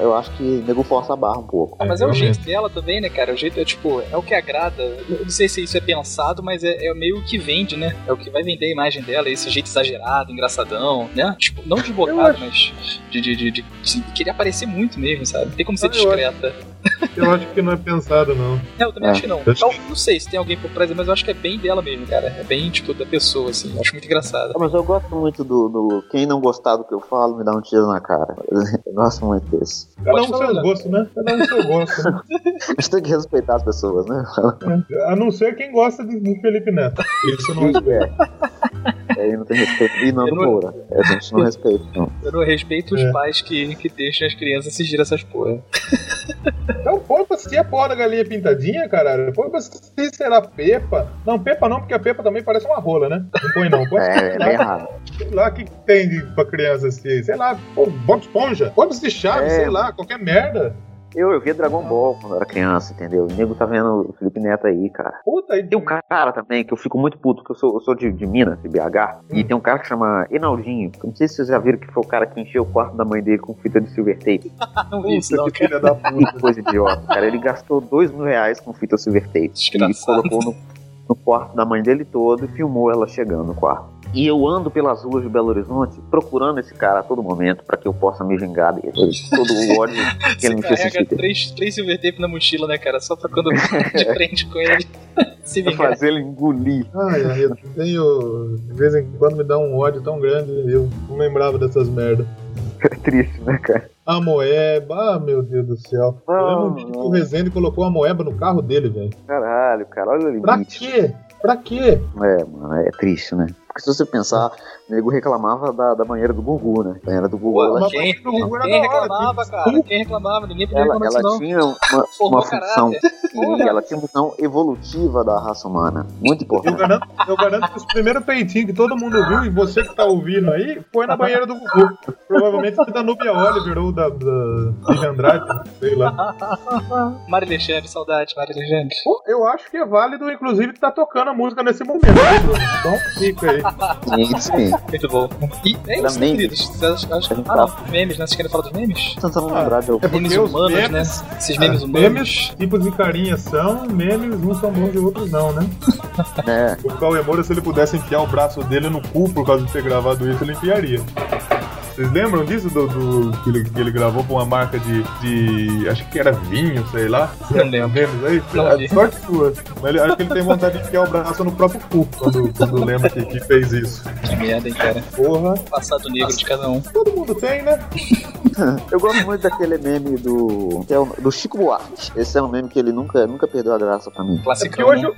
Eu acho que o nego força a barra um pouco. Ah, mas é o jeito dela também, né, cara? O jeito é tipo, é o que agrada. Eu não sei se isso é pensado, mas é, é meio que vende, né? É o que vai vender a imagem dela, esse jeito exagerado, engraçadão, né? Tipo, não desbocado, acho- mas de, de, de, de- de querer aparecer muito mesmo, sabe? Não tem como ser Ah, discreta. Eu acho que não é pensado, não. É, eu também É. acho que não. Tal- Não sei se tem alguém por trás, mas eu acho que é bem dela mesmo, cara. É bem, tipo, da pessoa, assim. Eu acho muito engraçado. Mas eu gosto muito do, do- Quem não gostar do que eu falo, me dá um tiro na cara. Eu gosto muito desse. Cada um seus né? gostos, né? Cada um seu gosto. né? A gente tem que respeitar as pessoas, né? A não ser quem gosta de, do Felipe Neto. Isso não É. Aí não tem respeito. E não não- Moura. A gente não respeita, não. Eu não respeito os É. pais que, que deixam as crianças assistir essas porra. Então põe pra assistir a porra da galinha pintadinha, caralho. Põe pra assistir, sei lá, Pepa. Não, Pepa não, porque a Pepa também parece uma rola, né? Não põe não. Põe É, é bem errado. sei lá o que tem de, pra criança assistir. Sei lá, pô, Bob Esponja. Põe pra Chaves, É. sei lá, qualquer merda. Eu, eu via Dragon Ball quando eu era criança, entendeu? O nego tá vendo o Felipe Neto aí, cara. Puta, aí Tem um cara também que eu fico muito puto, que eu sou, eu sou de, de Minas, de BH, e tem um cara que chama Enaldinho. Eu Não sei se vocês já viram que foi o cara que encheu o quarto da mãe dele com fita de silver tape. Isso, não, que filha da puta. Que coisa idiota, cara. Ele gastou dois mil reais com fita silver tape. E Desgraçado. colocou no, no quarto da mãe dele todo e filmou ela chegando no quarto. E eu ando pelas ruas de Belo Horizonte procurando esse cara a todo momento pra que eu possa me vingar dele. Todo o ódio que ele me fez sentir. três, três silver tape na mochila, né, cara? Só pra quando de frente com ele se Pra vingar. fazer ele engolir. Ai, ai, eu tenho. De vez em quando me dá um ódio tão grande, eu não lembrava dessas merdas. É triste, né, cara? A moeba, ah, meu Deus do céu. Eu lembro Não, dia que não. o Rezende colocou a moeba no carro dele, velho. Caralho, cara, olha o Pra limite. quê? Pra quê? É, mano, é triste, né? Porque se você pensar, o nego reclamava da, da banheira do Gugu, né? A banheira do Gugu, Pô, ela, quem- o Gugu Quem hora, reclamava, tipo, cara? Quem reclamava? Ninguém podia ela, reclamar disso, ela não. tinha uma, uma função. E ela tinha uma função evolutiva da raça humana. Muito Eu importante. garanto, eu garanto que os primeiros peitinhos que todo mundo viu, e você que tá ouvindo aí, foi na banheira do Gugu. Provavelmente foi da Nubia Oliver ou da, da Vivian Andrade, sei lá. Mari Alexandre, saudade, Mari Alexandre. Eu acho que é válido, inclusive, estar tocando a música nesse momento? Então fica aí. Sim, sim. Muito bom. E é isso, queridos. Vocês acham- A gente Ah, não, memes, né? Vocês querem falar dos memes? Tentando Ah, lembrar de algum. É porque Memes os humanos, memes, né? Esses memes Ah, humanos. memes, tipos de carinha são, memes, uns são bons e outros não, né? né? O Cauê Moura, se ele pudesse enfiar o braço dele no cu por causa de ter gravado isso, ele enfiaria. Vocês lembram disso? Do, do- que, ele, que ele gravou com uma marca de, de. Acho que era vinho, sei lá. Não lembro. Menos aí? Não A vi. sorte sua. Mas ele, acho que ele tem vontade de enfiar o braço no próprio cu quando, quando lembra que, que fez isso. Que merda, hein, cara. Porra, Passado negro de cada um. todo mundo tem, né? Eu gosto muito daquele meme do. que é o- do Chico Buarque. Esse é um meme que ele nunca, nunca perdeu a graça pra mim. É porque Classicão, hoje, né?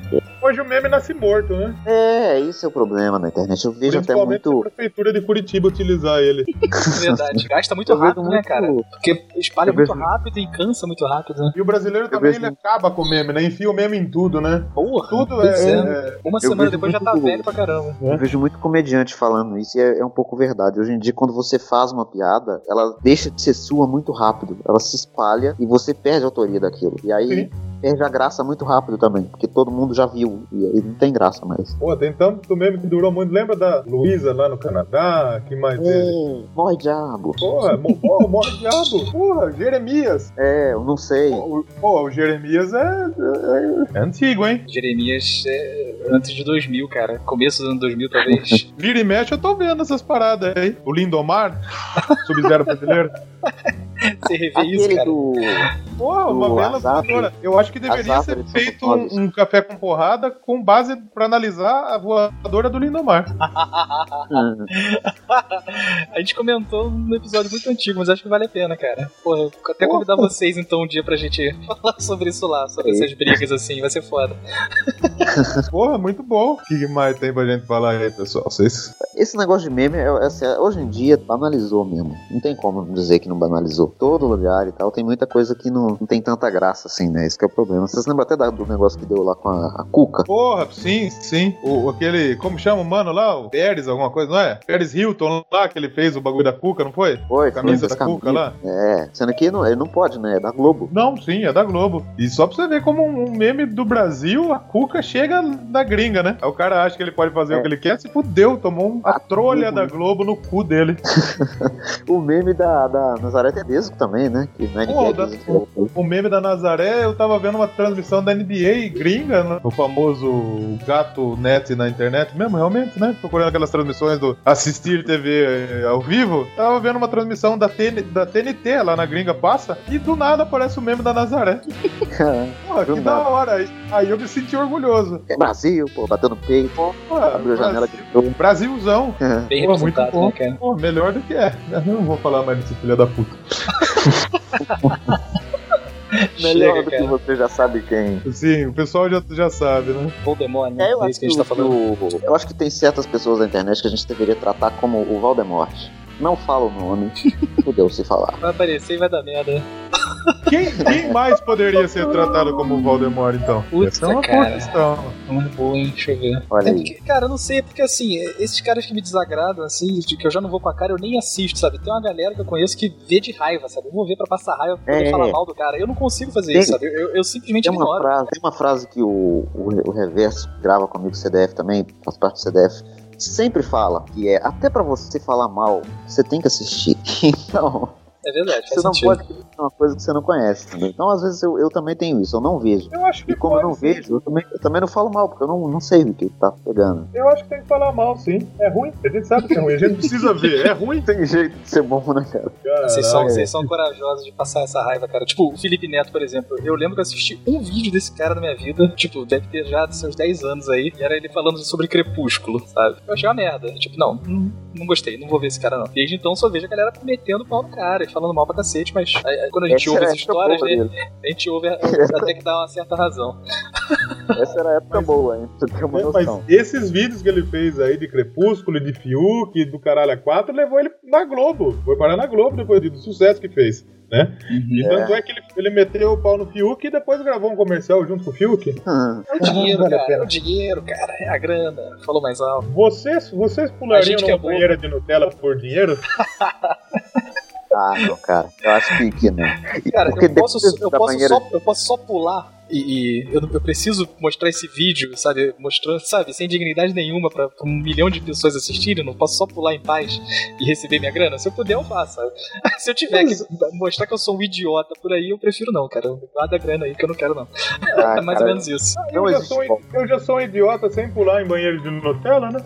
o- hoje o meme nasce morto, né? É, esse é o problema na internet. Eu vejo até se a muito. prefeitura de Curitiba utilizar ele. Verdade. Gasta muito Eu rápido, né, muito- cara? Porque espalha muito vejo- rápido e cansa muito rápido, né? E o brasileiro também vejo- ele acaba com o meme, né? Enfia o meme em tudo, né? Porra. Tudo é, é. é- Uma semana depois já tá velho pra caramba. Eu vejo muito comediante falando isso e é, é um pouco verdade. Hoje em dia, quando você faz uma piada, ela deixa de ser sua muito rápido. Ela se espalha e você perde a autoria daquilo. E aí Sim. Perde a graça muito rápido também, porque todo mundo já viu e aí não tem graça mais. Pô, tem tanto meme que durou muito. Lembra da Luísa lá no Canadá? Que mais? É, morre diabo. Porra, mo- porra, morre diabo. Porra, Jeremias. É, eu não sei. Pô, o- Jeremias é, é- é antigo, hein? Jeremias é antes de 2000, cara. Começo dos anos 2000, talvez. Vira e mexe, eu tô vendo essas paradas aí. O Lindomar, Sub-Zero brasileiro. Você revê isso, cara. do. Porra, uma bela voadora. Eu acho que deveria ser feito um, um café com porrada com base pra analisar a voadora do Lindomar. A gente comentou num episódio muito antigo, mas acho que vale a pena, cara. Porra, eu vou até convidar vocês então um dia pra gente falar sobre isso lá, sobre essas brigas assim, vai ser foda. Porra, muito bom. O que mais tem pra gente falar aí, pessoal? Vocês... Esse negócio de meme, é- é assim, hoje em dia, banalizou mesmo. Não tem como dizer que não banalizou. Todo lugar e tal, tem muita coisa que não, não tem tanta graça assim, né? Esse que é o problema. Vocês lembram até da- do negócio que deu lá com a, a Cuca? Porra, sim, sim. O, aquele, como chama o mano lá? O Pérez, alguma coisa, não é? Pérez Hilton lá, que ele fez o bagulho da Cuca, não foi? Foi, Camisa da Cuca lá? É, sendo que não, ele não pode, né? É da Globo. Não, sim, é da Globo. E só pra você ver como um meme do Brasil, a Cuca chega na gringa, né? Aí o cara acha que ele pode fazer É. o que ele quer, se fudeu, tomou um- a A trolha Globo. da Globo no cu dele. O meme da, da Nazaré Tedesco também, né? Que na Pô, NBA da- que eles- O meme da Nazaré, eu tava vendo uma transmissão da NBA gringa, né? o famoso gato net na internet mesmo, realmente, né? Procurando aquelas transmissões do assistir TV eh, ao vivo. Tava vendo uma transmissão da, TN da TNT lá na gringa passa e do nada aparece o meme da Nazaré. Porra, que Do da nada. hora. Aí, eu me senti orgulhoso. É Brasil, pô, batendo peito. Porra, Abriu a janela Brasil- de novo. Brasilzão. Bem Pô, muito representado, bom. né? Pô, melhor do que é. Eu não vou falar mais desse filho da puta. Melhor Chega, do que cara. você já sabe quem. Sim, o pessoal já, já sabe, né? Voldemort, né? É, eu É acho isso que a gente tá falando. o- eu acho que tem certas pessoas na internet que a gente deveria tratar como o Valdemort. Não fala o nome, fudeu se falar. Vai aparecer e vai dar merda. Quem, quem mais poderia ser tratado como Voldemort, então? Putz, é uma boa questão. Uma boa, hein? Deixa eu ver. Olha É porque, cara, eu não sei, porque assim, esses caras que me desagradam, assim, de que eu já não vou com a cara, eu nem assisto, sabe? Tem uma galera que eu conheço que vê de raiva, sabe? Eu vou ver pra passar raiva, pra poder É. falar mal do cara. Eu não consigo fazer Tem- isso, sabe? Eu, eu simplesmente Tem uma, ignoro. frase, tem uma frase que o, o, o Reverso grava comigo, CDF também, faz parte do CDF, sempre fala, que é, até pra você falar mal, você tem que assistir. Então, É verdade, você não sentido. pode criticar uma coisa que você não conhece, entendeu? Então, às vezes, eu, eu também tenho isso, eu não vejo. Eu acho que E como eu pode não sim. vejo, eu também, eu também não falo mal, porque eu não, não sei o que tá pegando. Eu acho que tem que falar mal, sim. É ruim. A gente sabe que é ruim. A gente precisa ver. É ruim. Tem jeito de ser bom, né, cara? Vocês são, vocês são corajosos de passar essa raiva, cara. Tipo, o Felipe Neto, por exemplo. Eu lembro que eu assisti um vídeo desse cara na minha vida. Tipo, deve ter já seus 10 anos aí. E era ele falando sobre Crepúsculo, sabe? Eu achei uma merda. Tipo, não, não, não gostei, não vou ver esse cara não. Desde então só vejo a galera metendo pau no cara e falando mal pra cacete, mas aí, aí, quando a gente Essa ouve era a essas época histórias, boa né? A gente ouve até que dá uma certa razão. Essa era a época Mas- boa, hein? Pra ter uma É, noção. mas esses vídeos que ele fez aí de Crepúsculo, de Fiuk, do Caralho a 4, levou ele na Globo. Foi parar na Globo depois do sucesso que fez, né? E tanto é que ele, ele meteu o pau no Fiuk e depois gravou um comercial junto com o Fiuk. Hum. É o dinheiro, Vale a cara. pena. É o dinheiro, cara. É a grana. Falou mais alto. Vocês, vocês pulariam é bobo. banheira de Nutella por dinheiro? Ah, não, cara. Eu acho que, que não. E Cara, eu posso, eu, posso banheira- só, eu posso só pular e, e eu, eu preciso mostrar esse vídeo, sabe? Mostrando, sabe? Sem dignidade nenhuma pra, pra um milhão de pessoas assistirem. Eu não posso só pular em paz e receber minha grana. Se eu puder, eu faço, sabe? Se eu tiver que mostrar que eu sou um idiota por aí, eu prefiro não, cara. Guarda a grana aí que eu não quero, não. Ah, é mais cara, ou menos isso. Não eu, já existe sou, um- eu já sou um idiota sem pular em banheiro de Nutella, né?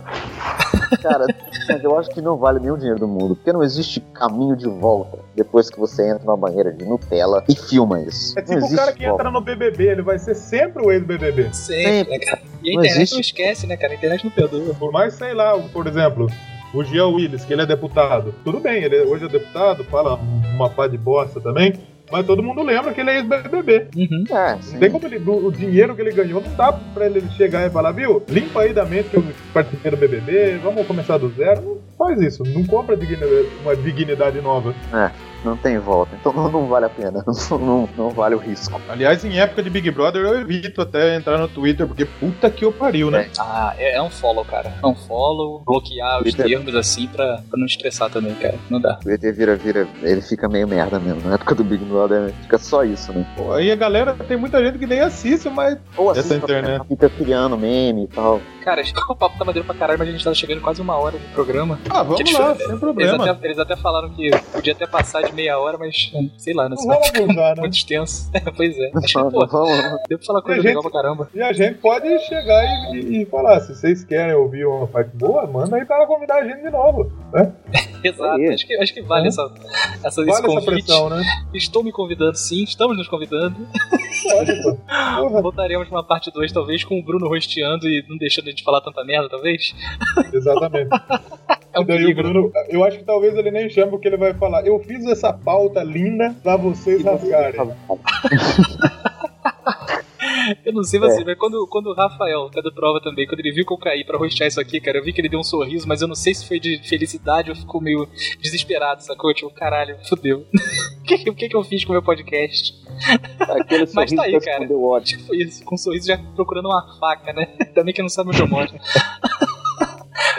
Cara, mas eu acho que não vale nenhum dinheiro do mundo, porque não existe caminho de volta depois que você entra numa banheira de Nutella e filma isso. É não tipo o existe cara que entra no BBB, ele vai ser sempre o ex-BBB. Sempre, Sempre. né? E a Não internet existe. não esquece, né, cara? A internet não perdoa. Por mais, sei lá, por exemplo, o Jean Willis, que ele é deputado. Tudo bem, ele hoje é deputado, fala uma pá de bosta também, mas todo mundo lembra que ele é ex-BBB. Uhum. É, Não sim. tem como ele, do- o dinheiro que ele ganhou, não dá pra ele chegar e falar, viu, limpa aí da mente que eu participei do BBB, vamos começar do zero. Não faz isso, não compra dignidade- uma dignidade nova. Não tem volta. Então não, não vale a pena. Não, não, não vale o risco. Aliás, em época de Big Brother, eu evito até entrar no Twitter, porque puta que eu pariu, né? Ah, é, é um follow, cara. É um follow, bloquear os Twitter. termos assim pra, pra não estressar também, cara. Não dá. O ET vira, vira, ele fica meio merda mesmo. Na época do Big Brother fica só isso, né? Pô, Aí a galera, tem muita gente que nem assiste, mas Ou Essa assiste, internet. fica criando meme e tal. Cara, o papo tá maneiro pra caralho, mas a gente tá chegando quase uma hora de programa. Ah, vamos Que lá, sem Eles problema. até, eles até falaram que podia até passar de meia hora, mas sei lá, não Não sei. vamos abusar, né? Muito extenso. pois é. Acho que, Vamos, pô, vamos. deu pra falar coisa E a legal gente- pra caramba. E a gente pode chegar e, e- e falar, se vocês querem ouvir uma parte boa, manda aí para convidar a gente de novo. Exato. aí. Acho que, acho que vale É. essa, essa, esse Vale essa convite. pressão, né? Estou me convidando sim, estamos nos convidando. Voltaremos pra uma parte 2, talvez, com o Bruno rosteando e não deixando a gente falar tanta merda, talvez. exatamente. É um daí o perigo. Bruno, eu acho que talvez ele nem chame, porque ele vai falar, eu fiz essa pauta linda pra vocês rasgarem. Eu não sei É. você, mas quando, quando o Rafael, que é do prova também, quando ele viu que eu caí pra rostear isso aqui, cara, eu vi que ele deu um sorriso, mas eu não sei se foi de felicidade ou ficou meio desesperado, sacou? Tipo, caralho, fudeu. O que, que, o que que eu fiz com o meu podcast? Aquele Mas sorriso tá aí, cara. ódio. Tipo isso, com um sorriso já procurando uma faca, né? Também que não sabe onde eu moro.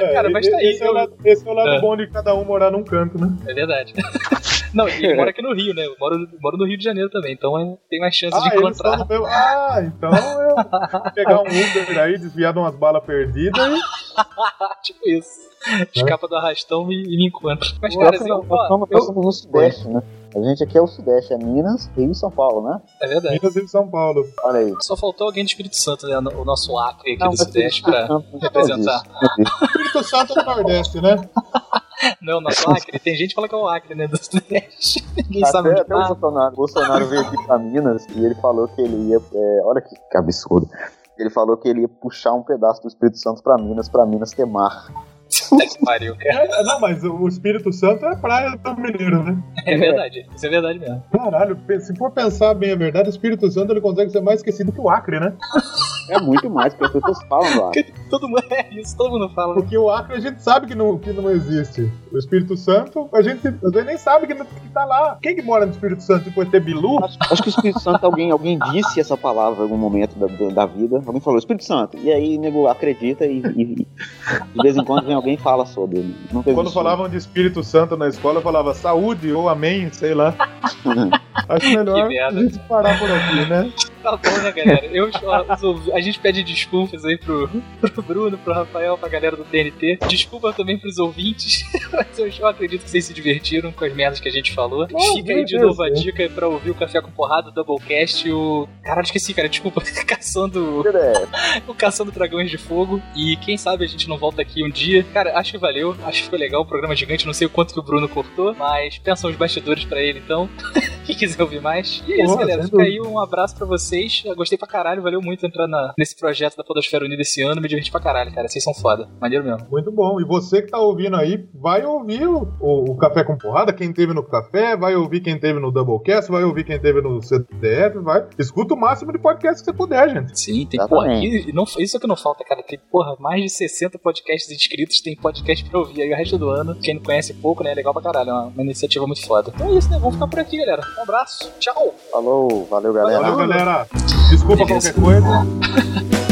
É, Cara, mas tá aí, esse, é o eu- lado, esse é o lado É. bom de cada um morar num canto, né? É verdade. Não, e mora aqui no Rio, né? Eu moro, moro no Rio de Janeiro também, então é, tem mais chance de Ah, estão encontrar. meu... Ah, então eu pegar um Uber aí, desviar de umas balas perdidas e... tipo isso. Escapa do arrastão e, e me encontra. Mas, Nós cara, assim, somos- ó, nós somos- eu- nós somos no Sudeste, né? A gente aqui é o Sudeste, é Minas, Rio e São Paulo, né? é verdade. Minas e São Paulo. Olha aí. Só faltou alguém do Espírito Santo, né? O nosso Acre aqui Não, do Sudeste pra não, não representar. Espírito Santo do Nordeste, né? Não, o nosso Acre. Tem gente que fala que é o Acre, né? Do Sudeste. Ninguém sabe Até, onde até o tá. Bolsonaro, Bolsonaro veio aqui pra Minas e ele falou que ele ia. é, olha que, que absurdo. Ele falou que ele ia puxar um pedaço do Espírito Santo pra Minas, pra Minas ter mar. Puta que pariu, cara. É, não, mas o Espírito Santo é praia do mineiro, né? É verdade. Isso é verdade mesmo. Caralho, se for pensar bem a verdade, o Espírito Santo ele consegue ser mais esquecido que o Acre, né? É muito mais, porque as pessoas falam lá. Todo mundo é isso, todo mundo fala. Porque o Acre a gente sabe que não, que não existe. O Espírito Santo, a gente, a gente nem sabe que, que tá lá. Quem que mora no Espírito Santo? Tipo, ET Bilu? Acho, acho que o Espírito Santo, alguém, alguém disse essa palavra em algum momento da, da, da vida. Alguém falou Espírito Santo. E aí o nego acredita e, e- de vez em quando vem alguém fala sobre ele. Nunca Quando existiu. falavam de Espírito Santo na escola, eu falava saúde ou amém, sei lá. Acho melhor a gente parar por aqui, né? Tá bom, né, galera? Eu, ouvi- a gente pede desculpas aí pro, pro Bruno, pro Rafael, pra galera do TNT. Desculpa também pros ouvintes, mas eu, eu acredito que vocês se divertiram com as merdas que a gente falou. Oh, Fica aí de beleza. novo a dica pra ouvir o Café com Porrada, o Doublecast, o... Caralho, esqueci, cara, desculpa. Caçando... O Caçando Dragões de Fogo. E quem sabe a gente não volta aqui um dia. Cara, acho que valeu. Acho que foi legal. O programa é gigante. Não sei o quanto que o Bruno cortou. Mas pensam os bastidores pra ele, então. Quem quiser ouvir mais. E é isso, Porra, galera. Fica aí um abraço pra vocês. Eu gostei pra caralho. Valeu muito entrar na- nesse projeto da Podosfera Unida esse ano. Me diverti pra caralho, cara. Vocês são foda. Maneiro mesmo. Muito bom. E você que tá ouvindo aí, vai ouvir o, o- o Café com Porrada, quem teve no Café, vai ouvir quem teve no Doublecast, vai ouvir quem teve no CDF, vai. Escuta o máximo de podcast que você puder, gente. Sim, tem porra. E não, isso é que não falta, cara. Tem, porra, mais de 60 podcasts inscritos. Tem podcast pra ouvir aí o resto do ano. Quem não conhece pouco, né? É legal pra caralho. É uma, uma iniciativa muito foda. Então é isso, né? Vamos ficar por aqui, galera. Um abraço. Tchau. falou, valeu galera. Valeu, galera. Desculpa qualquer coisa.